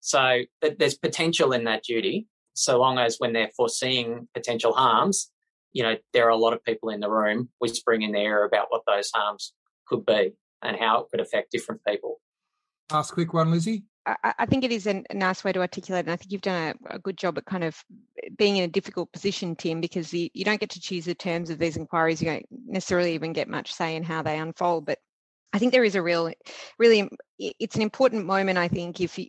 So there's potential in that duty, so long as when they're foreseeing potential harms, you know, there are a lot of people in the room whispering in the air about what those harms could be and how it could affect different people. Last quick one, Lizzie. I, I think it is a nice way to articulate, and I think you've done a, a, good job at kind of being in a difficult position, Tim, because you, you don't get to choose the terms of these inquiries. You don't necessarily even get much say in how they unfold. But I think there is a real, really, it's an important moment. I think if you,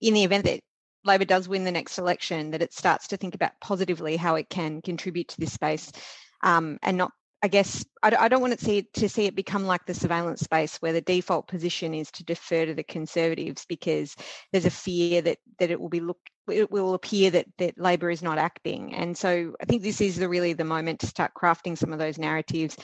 in the event that Labor does win the next election, that it starts to think about positively how it can contribute to this space um, and not I guess I, I don't want to see to see it become like the surveillance space where the default position is to defer to the conservatives because there's a fear that that it will be look it will appear that that Labor is not acting, and so I think this is the really the moment to start crafting some of those narratives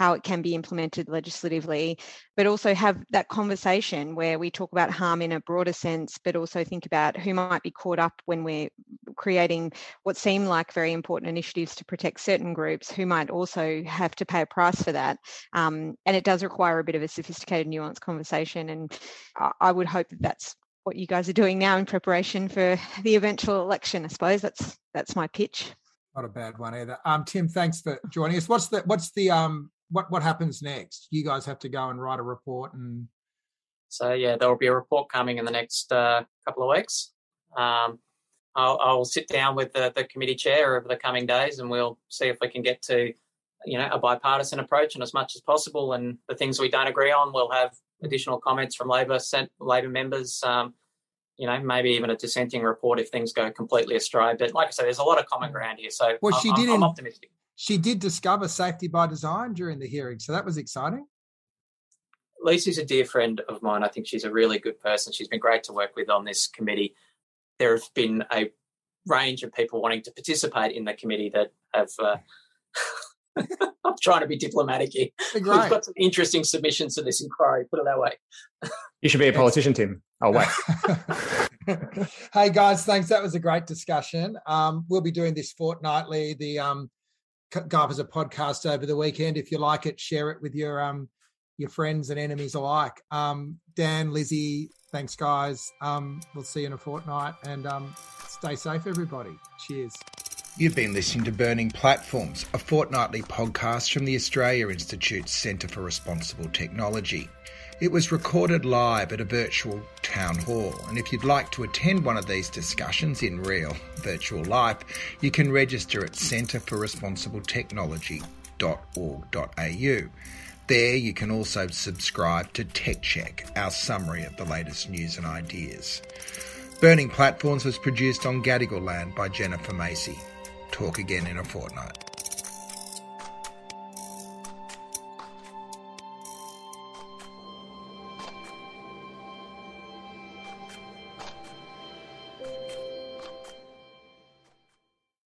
how it can be implemented legislatively, but also have that conversation where we talk about harm in a broader sense, but also think about who might be caught up when we're creating what seem like very important initiatives to protect certain groups who might also have to pay a price for that. Um, and it does require a bit of a sophisticated, nuanced conversation. And I would hope that that's what you guys are doing now in preparation for the eventual election. I suppose that's that's my pitch. Not a bad one either. Um, Tim, thanks for joining us. What's the what's the um what what happens next? You guys have to go and write a report and. So yeah, there will be a report coming in the next uh, couple of weeks. Um, I'll, I'll, sit down with the, the, committee chair over the coming days, and we'll see if we can get to, you know, a bipartisan approach and as much as possible. And the things we don't agree on, we'll have additional comments from Labor sent Labor members. Um, you know, maybe even a dissenting report if things go completely astray. But like I said, there's a lot of common ground here. So well, she I'm, did I'm optimistic she did discover safety by design during the hearing, so that was exciting. Lucy's a dear friend of mine. I think she's a really good person. She's been great to work with on this committee. There have been a range of people wanting to participate in the committee that have. Uh, I'm trying to be diplomatic here. We've got some interesting submissions to this inquiry. Put it that way. You should be a politician, Tim. Oh wait. hey guys, thanks. That was a great discussion. Um, we'll be doing this fortnightly. The um, go up as a podcast over the weekend. If you like it, share it with your um your friends and enemies alike. Um, Dan, Lizzie, thanks guys. Um, we'll see you in a fortnight and um, stay safe, everybody. Cheers. You've been listening to Burning Platforms, a fortnightly podcast from the Australia Institute's Centre for Responsible Technology. It was recorded live at a virtual town hall, and if you'd like to attend one of these discussions in real virtual life, you can register at centreforresponsibletechnology.org.au. There you can also subscribe to Tech Check, our summary of the latest news and ideas. Burning Platforms was produced on Gadigal land by Jennifer Macy. Talk again in a fortnight.